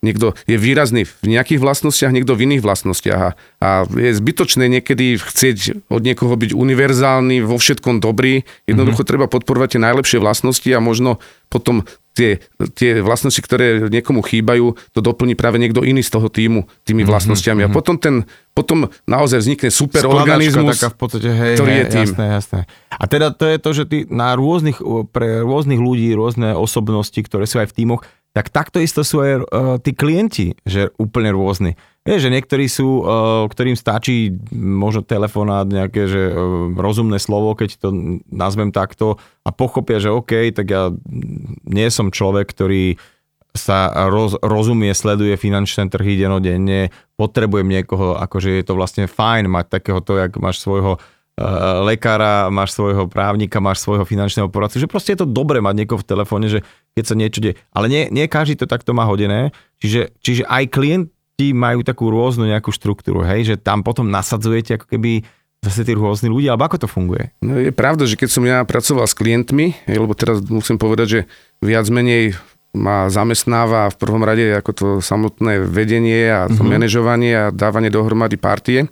niekto je výrazný v nejakých vlastnostiach, niekto v iných vlastnostiach a, a je zbytočné niekedy chcieť od niekoho byť univerzálny, vo všetkom dobrý. Jednoducho mm-hmm. treba podporovať tie najlepšie vlastnosti a možno potom tie, tie vlastnosti, ktoré niekomu chýbajú, to doplní práve niekto iný z toho týmu tými mm-hmm, vlastnosťami. A mhm. potom ten, potom naozaj vznikne super organizmus, taká v podstate, hej, ktorý hej, je tým. Jasné, jasné. A teda to je to, že ty na rôznych, pre rôznych ľudí, rôzne osobnosti, ktoré sú aj v týmoch, tak takto isto sú aj uh, tí klienti, že úplne rôzni. Vieš, že niektorí sú, uh, ktorým stačí možno telefonát, nejaké že, uh, rozumné slovo, keď to nazvem takto a pochopia, že OK, tak ja nie som človek, ktorý sa roz, rozumie, sleduje finančné trhy denodenne, potrebujem niekoho, akože je to vlastne fajn mať takéhoto, jak máš svojho Eh, lekára, máš svojho právnika, máš svojho finančného poradcu, že proste je to dobré mať niekoho v telefóne, že keď sa niečo deje. Ale nie, nie každý to takto má hodené, čiže, čiže aj klienti majú takú rôznu nejakú štruktúru, hej, že tam potom nasadzujete ako keby zase tí rôzni ľudia, alebo ako to funguje? No, je pravda, že keď som ja pracoval s klientmi, lebo teraz musím povedať, že viac menej ma zamestnáva v prvom rade ako to samotné vedenie a to mm-hmm. manažovanie a dávanie dohromady partie,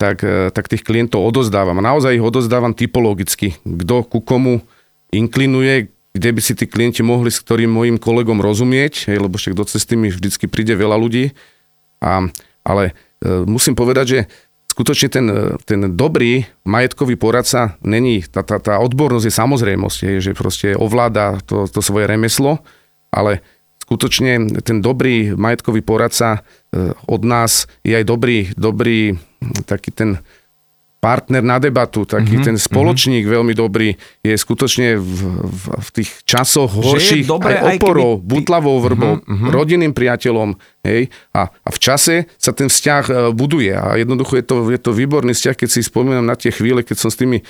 tak, e, tak tých klientov odozdávam. A naozaj ich odozdávam typologicky. Kto ku komu inklinuje, kde by si tí klienti mohli s ktorým mojim kolegom rozumieť, hej, lebo však do cesty mi vždycky príde veľa ľudí. A, ale e, musím povedať, že skutočne ten, e, ten dobrý majetkový poradca není, tá, tá, tá odbornosť je samozrejmosť, hej, že proste ovláda to, to svoje remeslo, ale skutočne ten dobrý majetkový poradca od nás je aj dobrý, dobrý taký ten partner na debatu, taký mm-hmm, ten spoločník mm-hmm. veľmi dobrý, je skutočne v, v, v tých časoch horších dobré, aj oporou, aj keby... butlavou vrbou, mm-hmm. rodinným priateľom. Hej? A, a v čase sa ten vzťah e, buduje a jednoducho je to, je to výborný vzťah, keď si spomínam na tie chvíle, keď som s tými e,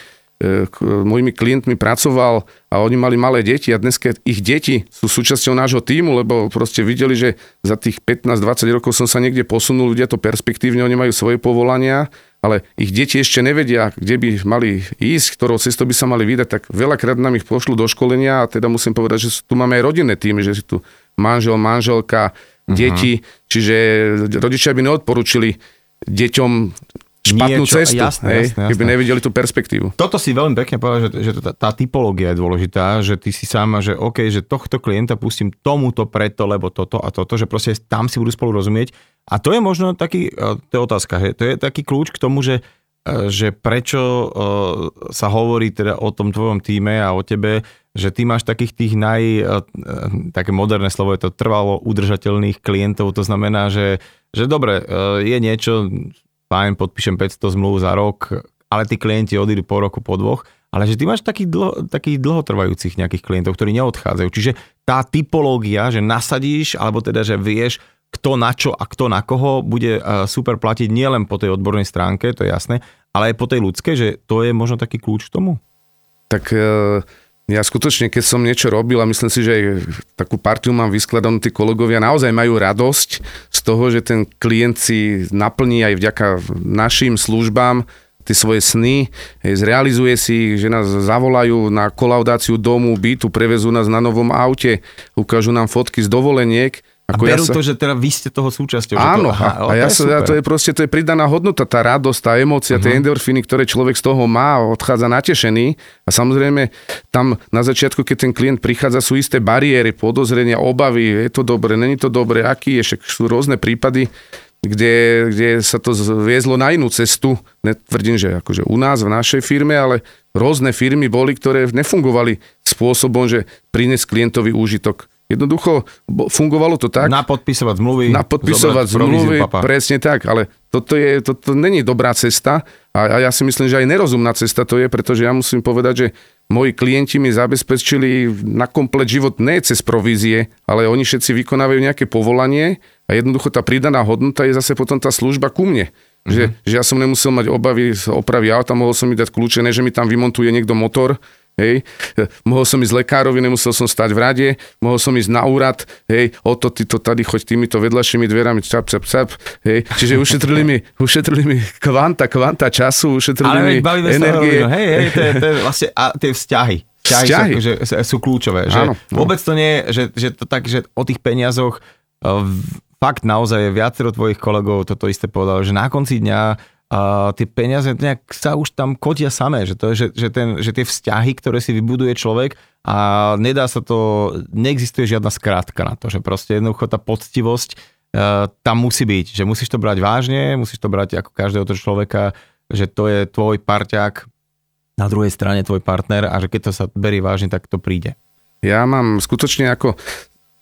mojimi klientmi pracoval a oni mali malé deti a dnes ich deti sú súčasťou nášho týmu, lebo proste videli, že za tých 15-20 rokov som sa niekde posunul, ľudia to perspektívne, oni majú svoje povolania ale ich deti ešte nevedia, kde by mali ísť, ktorou cestou by sa mali vydať, tak veľakrát nám ich pošlu do školenia a teda musím povedať, že tu máme aj rodinné týmy, že si tu manžel, manželka, uh-huh. deti, čiže rodičia by neodporúčili deťom špatnú Niečo, cestu, jasné, hej, jasné, jasné. keby nevideli tú perspektívu. Toto si veľmi pekne povedal, že, že tá, tá typológia je dôležitá, že ty si sám, že OK, že tohto klienta pustím tomuto preto, lebo toto a toto, že proste tam si budú spolu rozumieť. A to je možno taký, e, to je otázka, hej, to je taký kľúč k tomu, že e, že prečo e, sa hovorí teda o tom tvojom týme a o tebe, že ty máš takých tých naj, také moderné slovo je to trvalo udržateľných klientov, to znamená, že, že dobre, je niečo, fajn, podpíšem 500 zmluv za rok, ale tí klienti odídu po roku, po dvoch, ale že ty máš takých, dlho, takých dlhotrvajúcich nejakých klientov, ktorí neodchádzajú. Čiže tá typológia, že nasadíš, alebo teda, že vieš, kto na čo a kto na koho, bude eh, super platiť nielen po tej odbornej stránke, to je jasné, ale aj po tej ľudskej, že to je možno taký kľúč k tomu? Tak uh ja skutočne, keď som niečo robil a myslím si, že aj takú partiu mám vyskladanú, tí kolegovia naozaj majú radosť z toho, že ten klient si naplní aj vďaka našim službám tie svoje sny, zrealizuje si, že nás zavolajú na kolaudáciu domu, bytu, prevezú nás na novom aute, ukážu nám fotky z dovoleniek ako a berú ja sa... to, že teda vy ste toho súčasťou. Áno, že to, aha, a ja to, sa, to je proste to je pridaná hodnota, tá radosť, tá emócia, uh-huh. tie mhm. endorfíny, ktoré človek z toho má, odchádza natešený. A samozrejme, tam na začiatku, keď ten klient prichádza, sú isté bariéry, podozrenia, obavy, je to dobre, není to dobre, aký je, však sú rôzne prípady, kde, kde sa to viezlo na inú cestu. Netvrdím, že akože u nás, v našej firme, ale rôzne firmy boli, ktoré nefungovali spôsobom, že priniesť klientový úžitok Jednoducho fungovalo to tak. Napodpisovať zmluvy. Napodpisovať zmluvy, presne tak, ale toto, je, toto není dobrá cesta a, a ja si myslím, že aj nerozumná cesta to je, pretože ja musím povedať, že moji klienti mi zabezpečili na komplet život ne cez provízie, ale oni všetci vykonávajú nejaké povolanie a jednoducho tá pridaná hodnota je zase potom tá služba ku mne. Mm-hmm. Že, že ja som nemusel mať obavy z opravy auta, mohol som mi dať kľúče, ne, že mi tam vymontuje niekto motor, Hej. Mohol som ísť lekárovi, nemusel som stať v rade, mohol som ísť na úrad, hej, o to, ty to tady choď týmito vedľašími dverami, čap, čap, čap, hej. Čiže ušetrili mi, ušetrili mi kvanta, kvanta času, ušetrili Ale mi energie. Ale hej, hej, to je, to je vlastne, a tie vzťahy. Vzťahy, vzťahy. Sú, že, sú kľúčové. Že Áno, no. Vôbec to nie je, že, že to tak, že o tých peniazoch uh, fakt naozaj viacero tvojich kolegov toto isté povedal, že na konci dňa a tie peniaze nejak sa už tam kotia samé, že, to je, že, že, ten, že tie vzťahy, ktoré si vybuduje človek a nedá sa to, neexistuje žiadna skrátka na to, že proste jednoducho tá poctivosť uh, tam musí byť, že musíš to brať vážne, musíš to brať ako každého toho človeka, že to je tvoj parťák, na druhej strane tvoj partner a že keď to sa berie vážne, tak to príde. Ja mám skutočne ako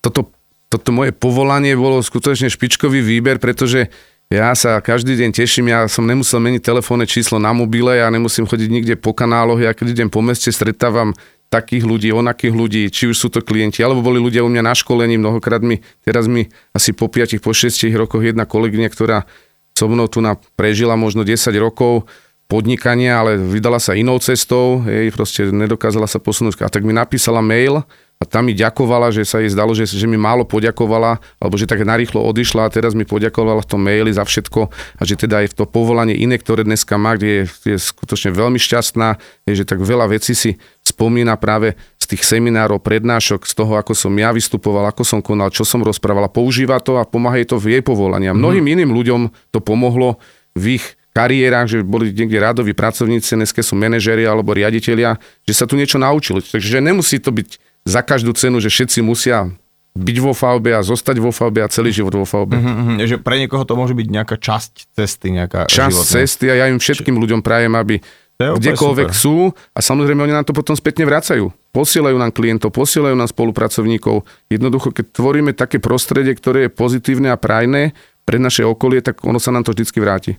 toto, toto moje povolanie bolo skutočne špičkový výber, pretože ja sa každý deň teším, ja som nemusel meniť telefónne číslo na mobile, ja nemusím chodiť nikde po kanáloch, ja keď idem po meste, stretávam takých ľudí, onakých ľudí, či už sú to klienti, alebo boli ľudia u mňa na školení, mnohokrát mi, teraz mi asi po 5, po 6 rokoch jedna kolegyňa, ktorá so mnou tu na, prežila možno 10 rokov podnikania, ale vydala sa inou cestou, jej proste nedokázala sa posunúť. A tak mi napísala mail, a tam mi ďakovala, že sa jej zdalo, že, že mi málo poďakovala, alebo že tak narýchlo odišla a teraz mi poďakovala v tom maili za všetko a že teda aj v to povolanie iné, ktoré dneska má, kde je, je skutočne veľmi šťastná, je, že tak veľa vecí si spomína práve z tých seminárov, prednášok, z toho, ako som ja vystupoval, ako som konal, čo som rozprával. Používa to a pomáha jej to v jej povolania. Mm. Mnohým iným ľuďom to pomohlo v ich kariérach, že boli niekde radoví pracovníci, dneska sú manažeri alebo riaditeľia, že sa tu niečo naučili. Takže nemusí to byť za každú cenu, že všetci musia byť vo falbe a zostať vo falbe a celý život vo falbe. Mm-hmm, že pre niekoho to môže byť nejaká časť cesty, nejaká Časť životná. cesty a ja im všetkým Či... ľuďom prajem, aby kdekoľvek super. sú a samozrejme oni nám to potom spätne vracajú. Posielajú nám klientov, posielajú nám spolupracovníkov. Jednoducho, keď tvoríme také prostredie, ktoré je pozitívne a prajné pre naše okolie, tak ono sa nám to vždy vráti.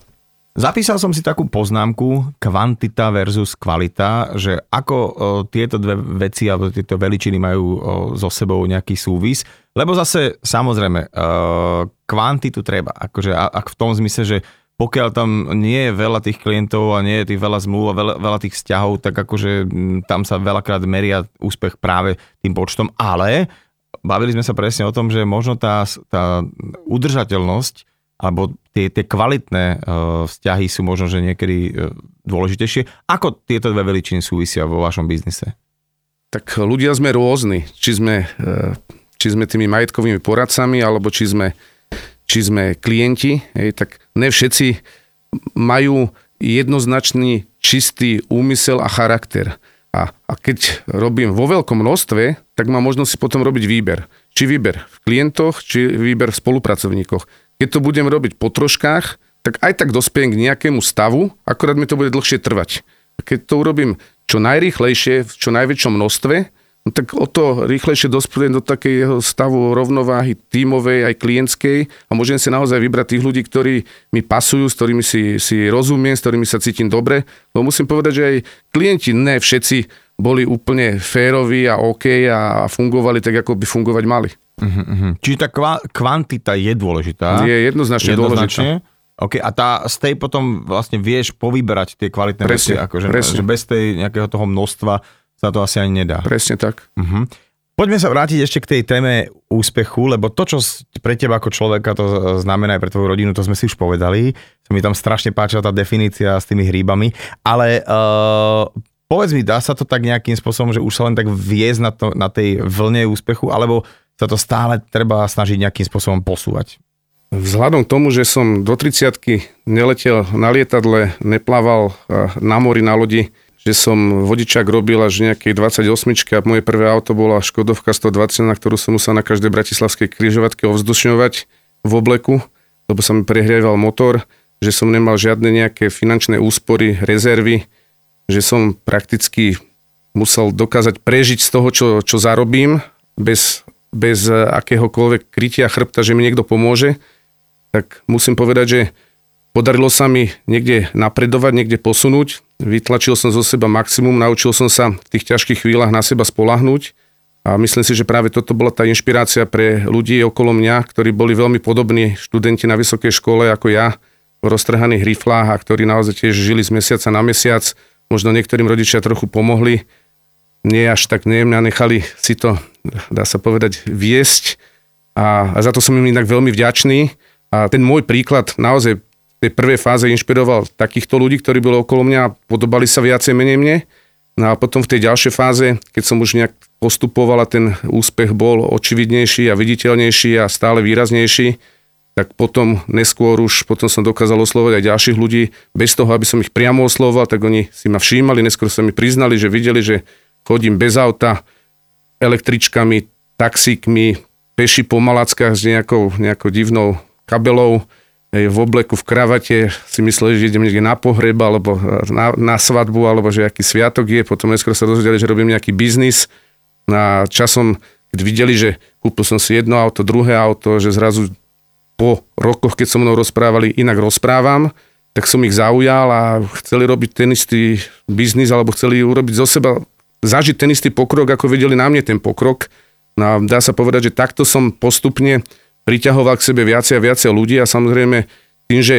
Zapísal som si takú poznámku kvantita versus kvalita, že ako tieto dve veci alebo tieto veličiny majú so sebou nejaký súvis, lebo zase samozrejme kvantitu treba, akože ak v tom zmysle, že pokiaľ tam nie je veľa tých klientov a nie je tých veľa zmluv a veľa, veľa tých vzťahov, tak akože tam sa veľakrát meria úspech práve tým počtom, ale bavili sme sa presne o tom, že možno tá, tá udržateľnosť alebo tie, tie kvalitné uh, vzťahy sú možno, že niekedy uh, dôležitejšie. Ako tieto dve veličiny súvisia vo vašom biznise? Tak ľudia sme rôzni. Či sme, uh, či sme tými majetkovými poradcami, alebo či sme, či sme klienti. Tak ne všetci majú jednoznačný čistý úmysel a charakter. A, a keď robím vo veľkom množstve, tak mám možnosť si potom robiť výber. Či výber v klientoch, či výber v spolupracovníkoch keď to budem robiť po troškách, tak aj tak dospiem k nejakému stavu, akorát mi to bude dlhšie trvať. Keď to urobím čo najrýchlejšie, v čo najväčšom množstve, no tak o to rýchlejšie dospiem do takého stavu rovnováhy tímovej aj klientskej a môžem si naozaj vybrať tých ľudí, ktorí mi pasujú, s ktorými si, si rozumiem, s ktorými sa cítim dobre. Lebo musím povedať, že aj klienti, ne všetci boli úplne féroví a OK a fungovali tak, ako by fungovať mali. Uh-huh, uh-huh. Čiže tá kva- kvantita je dôležitá. Je jednoznačne, jednoznačne. dôležitá. OK, a tá, z tej potom vlastne vieš povyberať tie kvalitné presne, veci, akože, presne. že bez tej nejakého toho množstva sa to asi ani nedá. Presne tak. Uh-huh. Poďme sa vrátiť ešte k tej téme úspechu, lebo to, čo pre teba ako človeka to znamená aj pre tvoju rodinu, to sme si už povedali. Sa mi tam strašne páčila tá definícia s tými hríbami. Ale uh, povedz mi, dá sa to tak nejakým spôsobom, že už sa len tak viesť na, to, na tej vlne úspechu, alebo sa to stále treba snažiť nejakým spôsobom posúvať. Vzhľadom k tomu, že som do 30 neletel na lietadle, neplával na mori, na lodi, že som vodičák robil až nejakej 28 a moje prvé auto bola Škodovka 120, na ktorú som musel na každej bratislavskej križovatke ovzdušňovať v obleku, lebo sa mi prehrieval motor, že som nemal žiadne nejaké finančné úspory, rezervy, že som prakticky musel dokázať prežiť z toho, čo, čo zarobím, bez bez akéhokoľvek krytia chrbta, že mi niekto pomôže, tak musím povedať, že podarilo sa mi niekde napredovať, niekde posunúť. Vytlačil som zo seba maximum, naučil som sa v tých ťažkých chvíľach na seba spolahnúť a myslím si, že práve toto bola tá inšpirácia pre ľudí okolo mňa, ktorí boli veľmi podobní študenti na vysokej škole ako ja, v roztrhaných riflách a ktorí naozaj tiež žili z mesiaca na mesiac. Možno niektorým rodičia trochu pomohli, nie až tak nejemne nechali si to, dá sa povedať, viesť a, a za to som im inak veľmi vďačný. A ten môj príklad naozaj v tej prvej fáze inšpiroval takýchto ľudí, ktorí boli okolo mňa a podobali sa viacej menej mne. No a potom v tej ďalšej fáze, keď som už nejak postupoval a ten úspech bol očividnejší a viditeľnejší a stále výraznejší, tak potom neskôr už potom som dokázal oslovať aj ďalších ľudí. Bez toho, aby som ich priamo oslovoval, tak oni si ma všímali, neskôr sa mi priznali, že videli, že chodím bez auta, električkami, taxíkmi, peši po malackách s nejakou, nejakou divnou kabelou, v obleku, v kravate, si mysleli, že idem niekde na pohreb, alebo na, na svadbu, alebo že aký sviatok je. Potom neskôr sa dozvedeli, že robím nejaký biznis. A časom, keď videli, že kúpil som si jedno auto, druhé auto, že zrazu po rokoch, keď so mnou rozprávali, inak rozprávam, tak som ich zaujal a chceli robiť ten istý biznis, alebo chceli urobiť zo seba, zažiť ten istý pokrok, ako videli na mne ten pokrok. No a dá sa povedať, že takto som postupne priťahoval k sebe viacej a viacej ľudí a samozrejme tým, že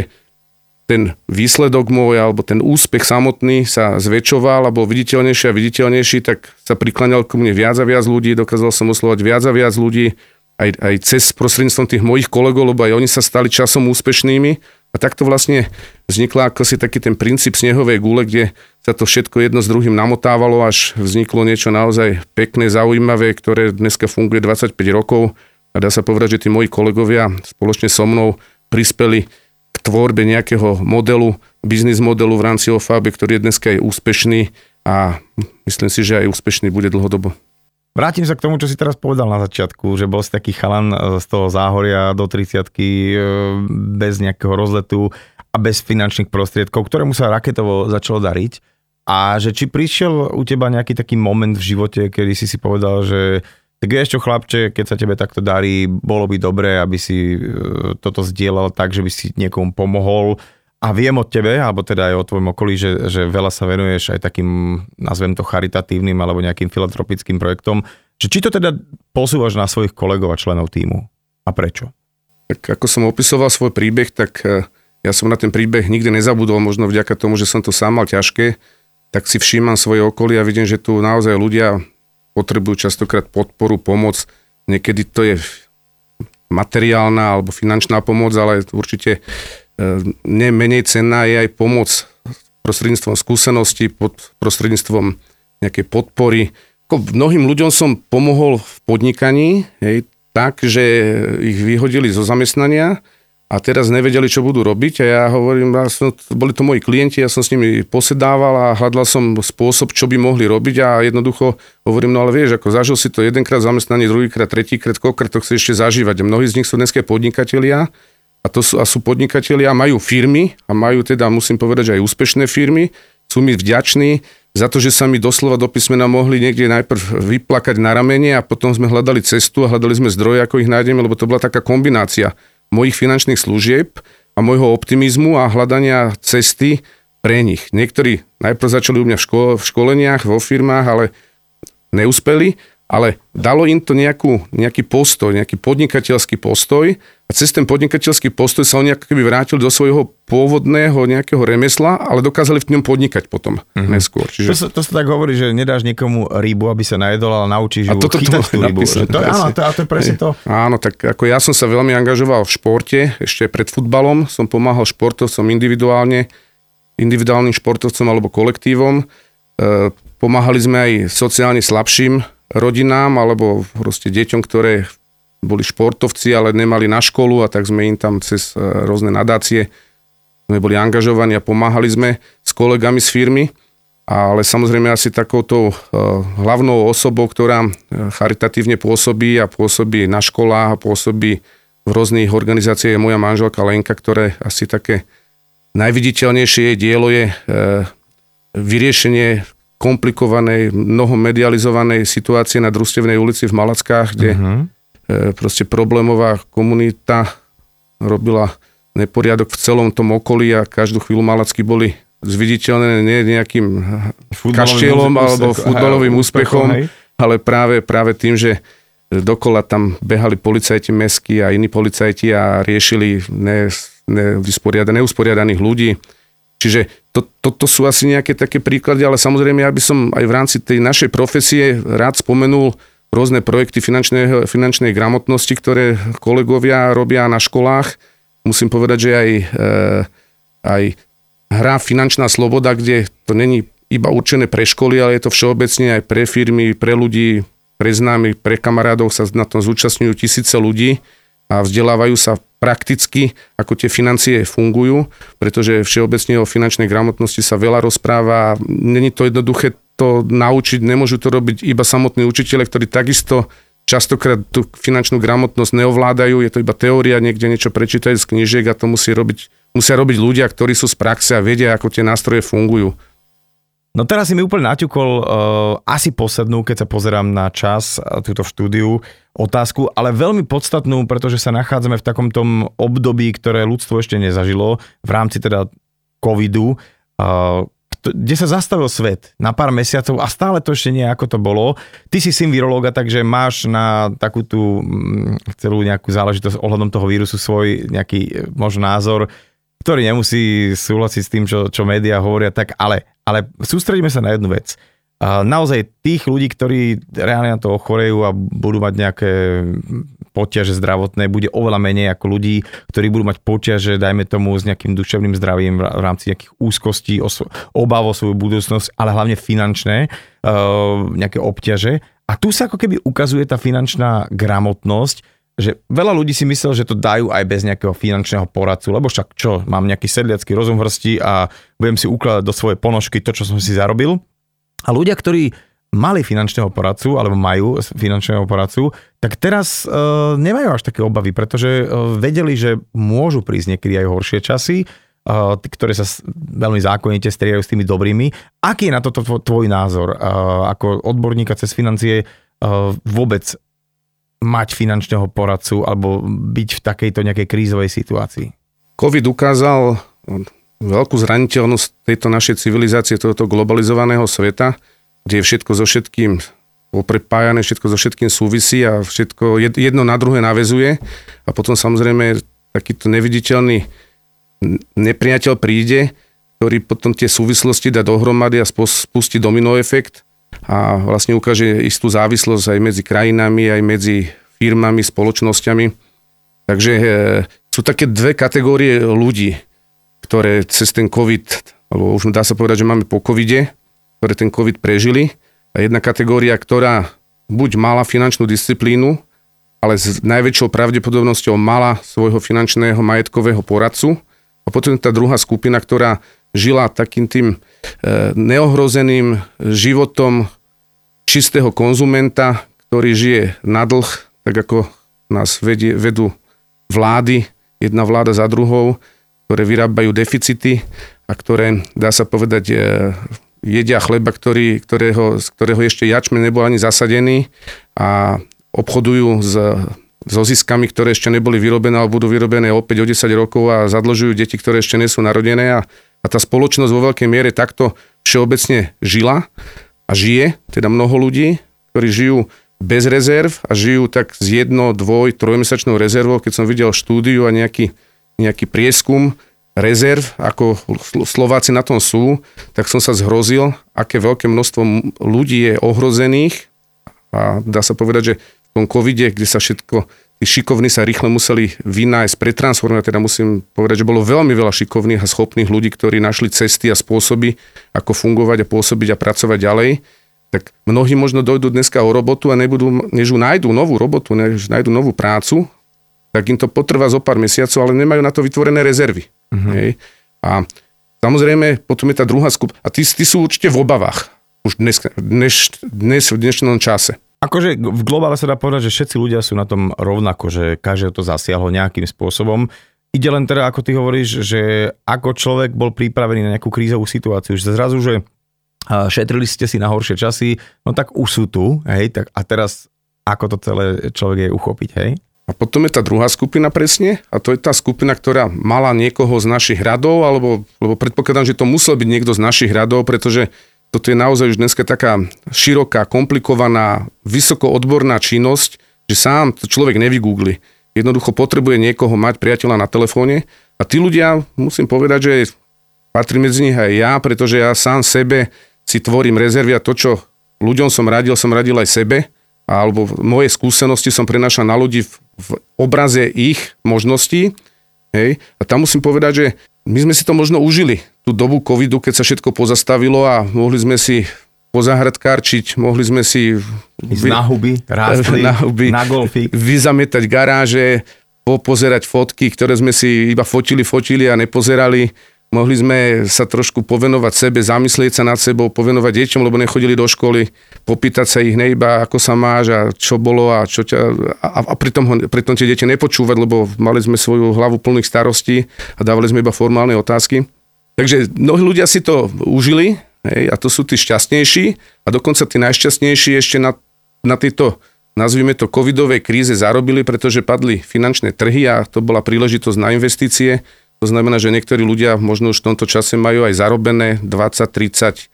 ten výsledok môj alebo ten úspech samotný sa zväčšoval a bol viditeľnejší a viditeľnejší, tak sa prikláňal ku mne viac a viac ľudí, dokázal som oslovať viac a viac ľudí aj, aj cez prostredníctvom tých mojich kolegov, lebo aj oni sa stali časom úspešnými. A takto vlastne vznikla ako si taký ten princíp snehovej gule, kde sa to všetko jedno s druhým namotávalo, až vzniklo niečo naozaj pekné, zaujímavé, ktoré dneska funguje 25 rokov. A dá sa povedať, že tí moji kolegovia spoločne so mnou prispeli k tvorbe nejakého modelu, biznis modelu v rámci OFAB, ktorý je dneska aj úspešný a myslím si, že aj úspešný bude dlhodobo. Vrátim sa k tomu, čo si teraz povedal na začiatku, že bol si taký chalan e, z toho záhoria do 30 e, bez nejakého rozletu a bez finančných prostriedkov, ktorému sa raketovo začalo dariť. A že či prišiel u teba nejaký taký moment v živote, kedy si si povedal, že tak vieš chlapče, keď sa tebe takto darí, bolo by dobré, aby si e, toto zdieľal tak, že by si niekomu pomohol a viem od tebe, alebo teda aj o tvojom okolí, že, že veľa sa venuješ aj takým, nazvem to charitatívnym alebo nejakým filantropickým projektom, že či to teda posúvaš na svojich kolegov a členov týmu a prečo? Tak ako som opisoval svoj príbeh, tak e, ja som na ten príbeh nikdy nezabudol, možno vďaka tomu, že som to sám mal ťažké, tak si všímam svoje okolie a vidím, že tu naozaj ľudia potrebujú častokrát podporu, pomoc. Niekedy to je materiálna alebo finančná pomoc, ale určite nemenej cenná je aj pomoc prostredníctvom skúseností, pod prostredníctvom nejakej podpory. Mnohým ľuďom som pomohol v podnikaní, hej, tak, že ich vyhodili zo zamestnania a teraz nevedeli, čo budú robiť a ja hovorím, ja som, boli to moji klienti, ja som s nimi posedával a hľadal som spôsob, čo by mohli robiť a jednoducho hovorím, no ale vieš, ako zažil si to jedenkrát zamestnanie, druhýkrát, tretíkrát, koľkokrát to chceš ešte zažívať. A mnohí z nich sú dneska podnikatelia, a to sú, a sú podnikatelia, majú firmy a majú teda, musím povedať, že aj úspešné firmy, sú mi vďační za to, že sa mi doslova do písmena mohli niekde najprv vyplakať na ramene a potom sme hľadali cestu a hľadali sme zdroje, ako ich nájdeme, lebo to bola taká kombinácia mojich finančných služieb a môjho optimizmu a hľadania cesty pre nich. Niektorí najprv začali u mňa v, ško- v školeniach, vo firmách, ale neúspeli ale dalo im to nejakú, nejaký postoj, nejaký podnikateľský postoj a cez ten podnikateľský postoj sa oni ako keby vrátili do svojho pôvodného nejakého remesla, ale dokázali v ňom podnikať potom mm-hmm. neskôr. Čiže... To, sa, to sa tak hovorí, že nedáš niekomu rybu, aby sa najedol, ale naučíš ju toto chytať tú rybu. To, áno, to, a to je presne to. Áno, tak ako ja som sa veľmi angažoval v športe, ešte pred futbalom som pomáhal športovcom individuálne, individuálnym športovcom alebo kolektívom. E, pomáhali sme aj sociálne slabším rodinám alebo proste deťom, ktoré boli športovci, ale nemali na školu a tak sme im tam cez e, rôzne nadácie sme boli angažovaní a pomáhali sme s kolegami z firmy. Ale samozrejme asi takouto e, hlavnou osobou, ktorá e, charitatívne pôsobí a pôsobí na školách a pôsobí v rôznych organizáciách je moja manželka Lenka, ktoré asi také najviditeľnejšie dielo je vyriešenie komplikovanej, mnoho medializovanej situácie na Družstevnej ulici v Malackách, kde uh-huh. Proste problémová komunita robila neporiadok v celom tom okolí a každú chvíľu malacky boli zviditeľné nie nejakým kaštielom alebo futbalovým úspechom, hej. ale práve, práve tým, že dokola tam behali policajti mesky a iní policajti a riešili ne, neusporiadaných ľudí. Čiže to, toto sú asi nejaké také príklady, ale samozrejme ja by som aj v rámci tej našej profesie rád spomenul rôzne projekty finančnej, finančnej gramotnosti, ktoré kolegovia robia na školách. Musím povedať, že aj, e, aj hra Finančná sloboda, kde to není iba určené pre školy, ale je to všeobecne aj pre firmy, pre ľudí, pre známych, pre kamarádov sa na tom zúčastňujú tisíce ľudí a vzdelávajú sa prakticky, ako tie financie fungujú, pretože všeobecne o finančnej gramotnosti sa veľa rozpráva. Není to jednoduché to naučiť, nemôžu to robiť iba samotní učiteľe, ktorí takisto častokrát tú finančnú gramotnosť neovládajú, je to iba teória, niekde niečo prečítať z knižiek a to musí robiť musia robiť ľudia, ktorí sú z praxe a vedia, ako tie nástroje fungujú. No teraz si mi úplne naťukol uh, asi poslednú, keď sa pozerám na čas uh, túto štúdiu, otázku, ale veľmi podstatnú, pretože sa nachádzame v takom tom období, ktoré ľudstvo ešte nezažilo v rámci teda covidu, uh, kde sa zastavil svet na pár mesiacov a stále to ešte nie ako to bolo. Ty si syn virológa, takže máš na takú tú mm, celú nejakú záležitosť ohľadom toho vírusu svoj nejaký e, možno názor ktorý nemusí súhlasiť s tým, čo, čo médiá hovoria, tak ale, ale sústredíme sa na jednu vec. Naozaj tých ľudí, ktorí reálne na to ochorejú a budú mať nejaké poťaže zdravotné, bude oveľa menej ako ľudí, ktorí budú mať poťaže, dajme tomu, s nejakým duševným zdravím v rámci nejakých úzkostí, obav o svoju budúcnosť, ale hlavne finančné, nejaké obťaže. A tu sa ako keby ukazuje tá finančná gramotnosť, že veľa ľudí si myslel, že to dajú aj bez nejakého finančného poradcu, lebo však čo, mám nejaký sedliacký rozum hrsti a budem si ukladať do svojej ponožky to, čo som si zarobil. A ľudia, ktorí mali finančného poradcu, alebo majú finančného poradcu, tak teraz e, nemajú až také obavy, pretože e, vedeli, že môžu prísť niekedy aj horšie časy, e, ktoré sa veľmi zákonite striedajú s tými dobrými. Aký je na toto tvoj názor e, ako odborníka cez financie e, vôbec mať finančného poradcu alebo byť v takejto nejakej krízovej situácii? COVID ukázal veľkú zraniteľnosť tejto našej civilizácie, tohoto globalizovaného sveta, kde je všetko so všetkým oprepájané, všetko so všetkým súvisí a všetko jedno na druhé navezuje a potom samozrejme takýto neviditeľný nepriateľ príde, ktorý potom tie súvislosti dá dohromady a spustí domino efekt a vlastne ukáže istú závislosť aj medzi krajinami, aj medzi firmami, spoločnosťami. Takže e, sú také dve kategórie ľudí, ktoré cez ten COVID, alebo už dá sa povedať, že máme po covide, ktoré ten COVID prežili. A jedna kategória, ktorá buď mala finančnú disciplínu, ale s najväčšou pravdepodobnosťou mala svojho finančného majetkového poradcu. A potom tá druhá skupina, ktorá žila takým tým e, neohrozeným životom čistého konzumenta, ktorý žije na dlh, tak ako nás vedie, vedú vlády, jedna vláda za druhou, ktoré vyrábajú deficity a ktoré, dá sa povedať, e, jedia chleba, ktorý, ktorého, z ktorého ešte jačme nebol ani zasadený a obchodujú s so ziskami, ktoré ešte neboli vyrobené, ale budú vyrobené opäť o 10 rokov a zadlžujú deti, ktoré ešte nie sú narodené a a tá spoločnosť vo veľkej miere takto všeobecne žila a žije, teda mnoho ľudí, ktorí žijú bez rezerv a žijú tak s jedno, dvoj, trojmesačnou rezervou. Keď som videl štúdiu a nejaký, nejaký prieskum rezerv, ako Slováci na tom sú, tak som sa zhrozil, aké veľké množstvo ľudí je ohrozených a dá sa povedať, že v tom covide, kde sa všetko tí šikovní sa rýchle museli vynájsť, pretransformovať, teda musím povedať, že bolo veľmi veľa šikovných a schopných ľudí, ktorí našli cesty a spôsoby, ako fungovať a pôsobiť a pracovať ďalej. Tak mnohí možno dojdú dneska o robotu a nebudú, než nájdu novú robotu, než nájdu novú prácu, tak im to potrvá zo pár mesiacov, ale nemajú na to vytvorené rezervy. Uh-huh. Hej. A samozrejme, potom je tá druhá skupina. A tí, tí sú určite v obavách už dnes, dnes, dnes v dnešnom čase. Akože v globále sa dá povedať, že všetci ľudia sú na tom rovnako, že každého to zasiahlo nejakým spôsobom. Ide len teda, ako ty hovoríš, že ako človek bol pripravený na nejakú krízovú situáciu, že zrazu, že šetrili ste si na horšie časy, no tak už sú tu, hej, tak a teraz ako to celé človek je uchopiť, hej? A potom je tá druhá skupina presne, a to je tá skupina, ktorá mala niekoho z našich radov, alebo lebo predpokladám, že to musel byť niekto z našich radov, pretože toto je naozaj už dneska taká široká, komplikovaná, vysoko odborná činnosť, že sám to človek nevygoogli. Jednoducho potrebuje niekoho mať priateľa na telefóne a tí ľudia, musím povedať, že patrí medzi nich aj ja, pretože ja sám sebe si tvorím rezervy a to, čo ľuďom som radil, som radil aj sebe alebo moje skúsenosti som prenašal na ľudí v, v obraze ich možností. Hej? A tam musím povedať, že my sme si to možno užili, tú dobu covidu, keď sa všetko pozastavilo a mohli sme si pozahradkárčiť, mohli sme si... Ísť na huby, rástli, (laughs) na, huby, na golfy. Vyzametať garáže, popozerať fotky, ktoré sme si iba fotili, fotili a nepozerali mohli sme sa trošku povenovať sebe, zamyslieť sa nad sebou, povenovať deťom, lebo nechodili do školy, popýtať sa ich nejba, ako sa máš a čo bolo a čo ťa... A, a pritom, ho, pritom tie deti nepočúvať, lebo mali sme svoju hlavu plných starostí a dávali sme iba formálne otázky. Takže mnohí ľudia si to užili hej, a to sú tí šťastnejší a dokonca tí najšťastnejší ešte na, na tieto nazvime to covidovej kríze zarobili, pretože padli finančné trhy a to bola príležitosť na investície to znamená, že niektorí ľudia možno už v tomto čase majú aj zarobené 20-30%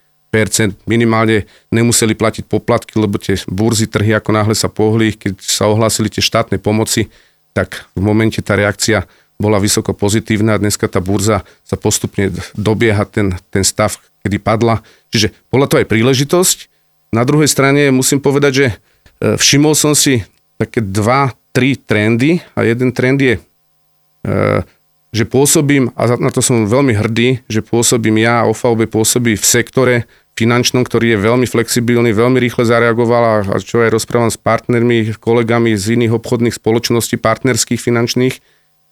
minimálne nemuseli platiť poplatky, lebo tie burzy, trhy ako náhle sa pohli, keď sa ohlásili tie štátne pomoci, tak v momente tá reakcia bola vysoko pozitívna a dneska tá burza sa postupne dobieha ten, ten stav, kedy padla. Čiže bola to aj príležitosť. Na druhej strane musím povedať, že e, všimol som si také dva, tri trendy a jeden trend je e, že pôsobím, a na to som veľmi hrdý, že pôsobím ja a OVB pôsobí v sektore finančnom, ktorý je veľmi flexibilný, veľmi rýchle zareagoval a čo aj rozprávam s partnermi, kolegami z iných obchodných spoločností, partnerských finančných,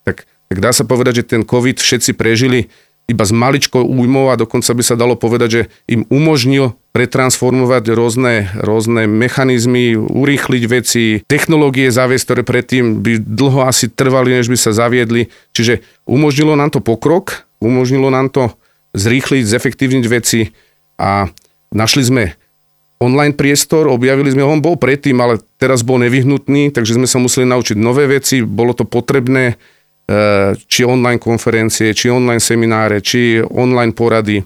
tak, tak dá sa povedať, že ten COVID všetci prežili iba s maličkou újmou a dokonca by sa dalo povedať, že im umožnil pretransformovať rôzne, rôzne mechanizmy, urýchliť veci, technológie zaviesť, ktoré predtým by dlho asi trvali, než by sa zaviedli. Čiže umožnilo nám to pokrok, umožnilo nám to zrýchliť, zefektívniť veci a našli sme online priestor, objavili sme, on bol predtým, ale teraz bol nevyhnutný, takže sme sa museli naučiť nové veci, bolo to potrebné, či online konferencie, či online semináre, či online porady.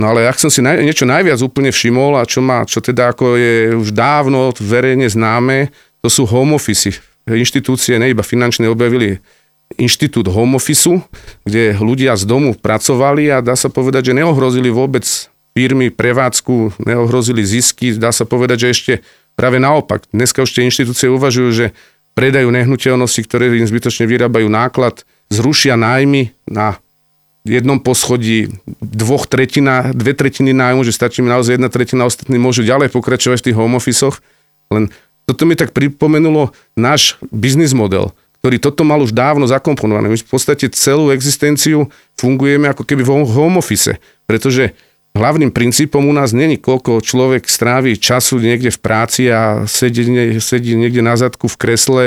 No ale ak som si niečo najviac úplne všimol a čo, má, čo teda ako je už dávno verejne známe, to sú home office. Inštitúcie, ne iba finančné, objavili inštitút home office, kde ľudia z domu pracovali a dá sa povedať, že neohrozili vôbec firmy, prevádzku, neohrozili zisky. Dá sa povedať, že ešte práve naopak. Dneska už tie inštitúcie uvažujú, že predajú nehnuteľnosti, ktoré im zbytočne vyrábajú náklad, zrušia nájmy na jednom poschodí dvoch tretina, dve tretiny nájmu, že stačí mi naozaj jedna tretina, ostatní môžu ďalej pokračovať v tých home office Len toto mi tak pripomenulo náš biznis model, ktorý toto mal už dávno zakomponované. My v podstate celú existenciu fungujeme ako keby v home office, pretože Hlavným princípom u nás není, koľko človek strávi času niekde v práci a sedí, sedí niekde na zadku v kresle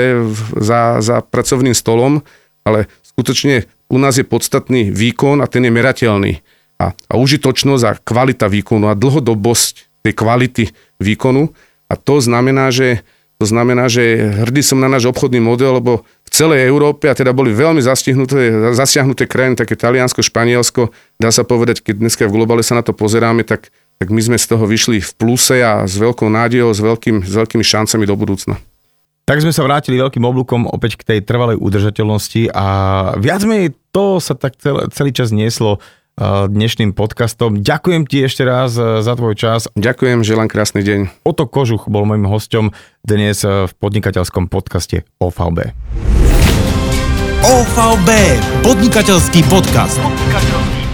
za, za pracovným stolom, ale skutočne u nás je podstatný výkon a ten je merateľný. A, a užitočnosť a kvalita výkonu a dlhodobosť tej kvality výkonu. A to znamená, že to znamená, že hrdý som na náš obchodný model, lebo v celej Európe, a teda boli veľmi zasiahnuté, zasiahnuté krajiny, také Taliansko, Španielsko, dá sa povedať, keď dneska v globále sa na to pozeráme, tak, tak my sme z toho vyšli v pluse a s veľkou nádejou, s, veľkým, s veľkými šancami do budúcna. Tak sme sa vrátili veľkým oblúkom opäť k tej trvalej udržateľnosti a viac menej to sa tak celý, celý čas nieslo dnešným podcastom. Ďakujem ti ešte raz e, za tvoj čas. Ďakujem, želám krásny deň. Oto Kožuch bol môjim hosťom dnes e, v podnikateľskom podcaste OVB. OVB, podnikateľský podcast. Podnikateľský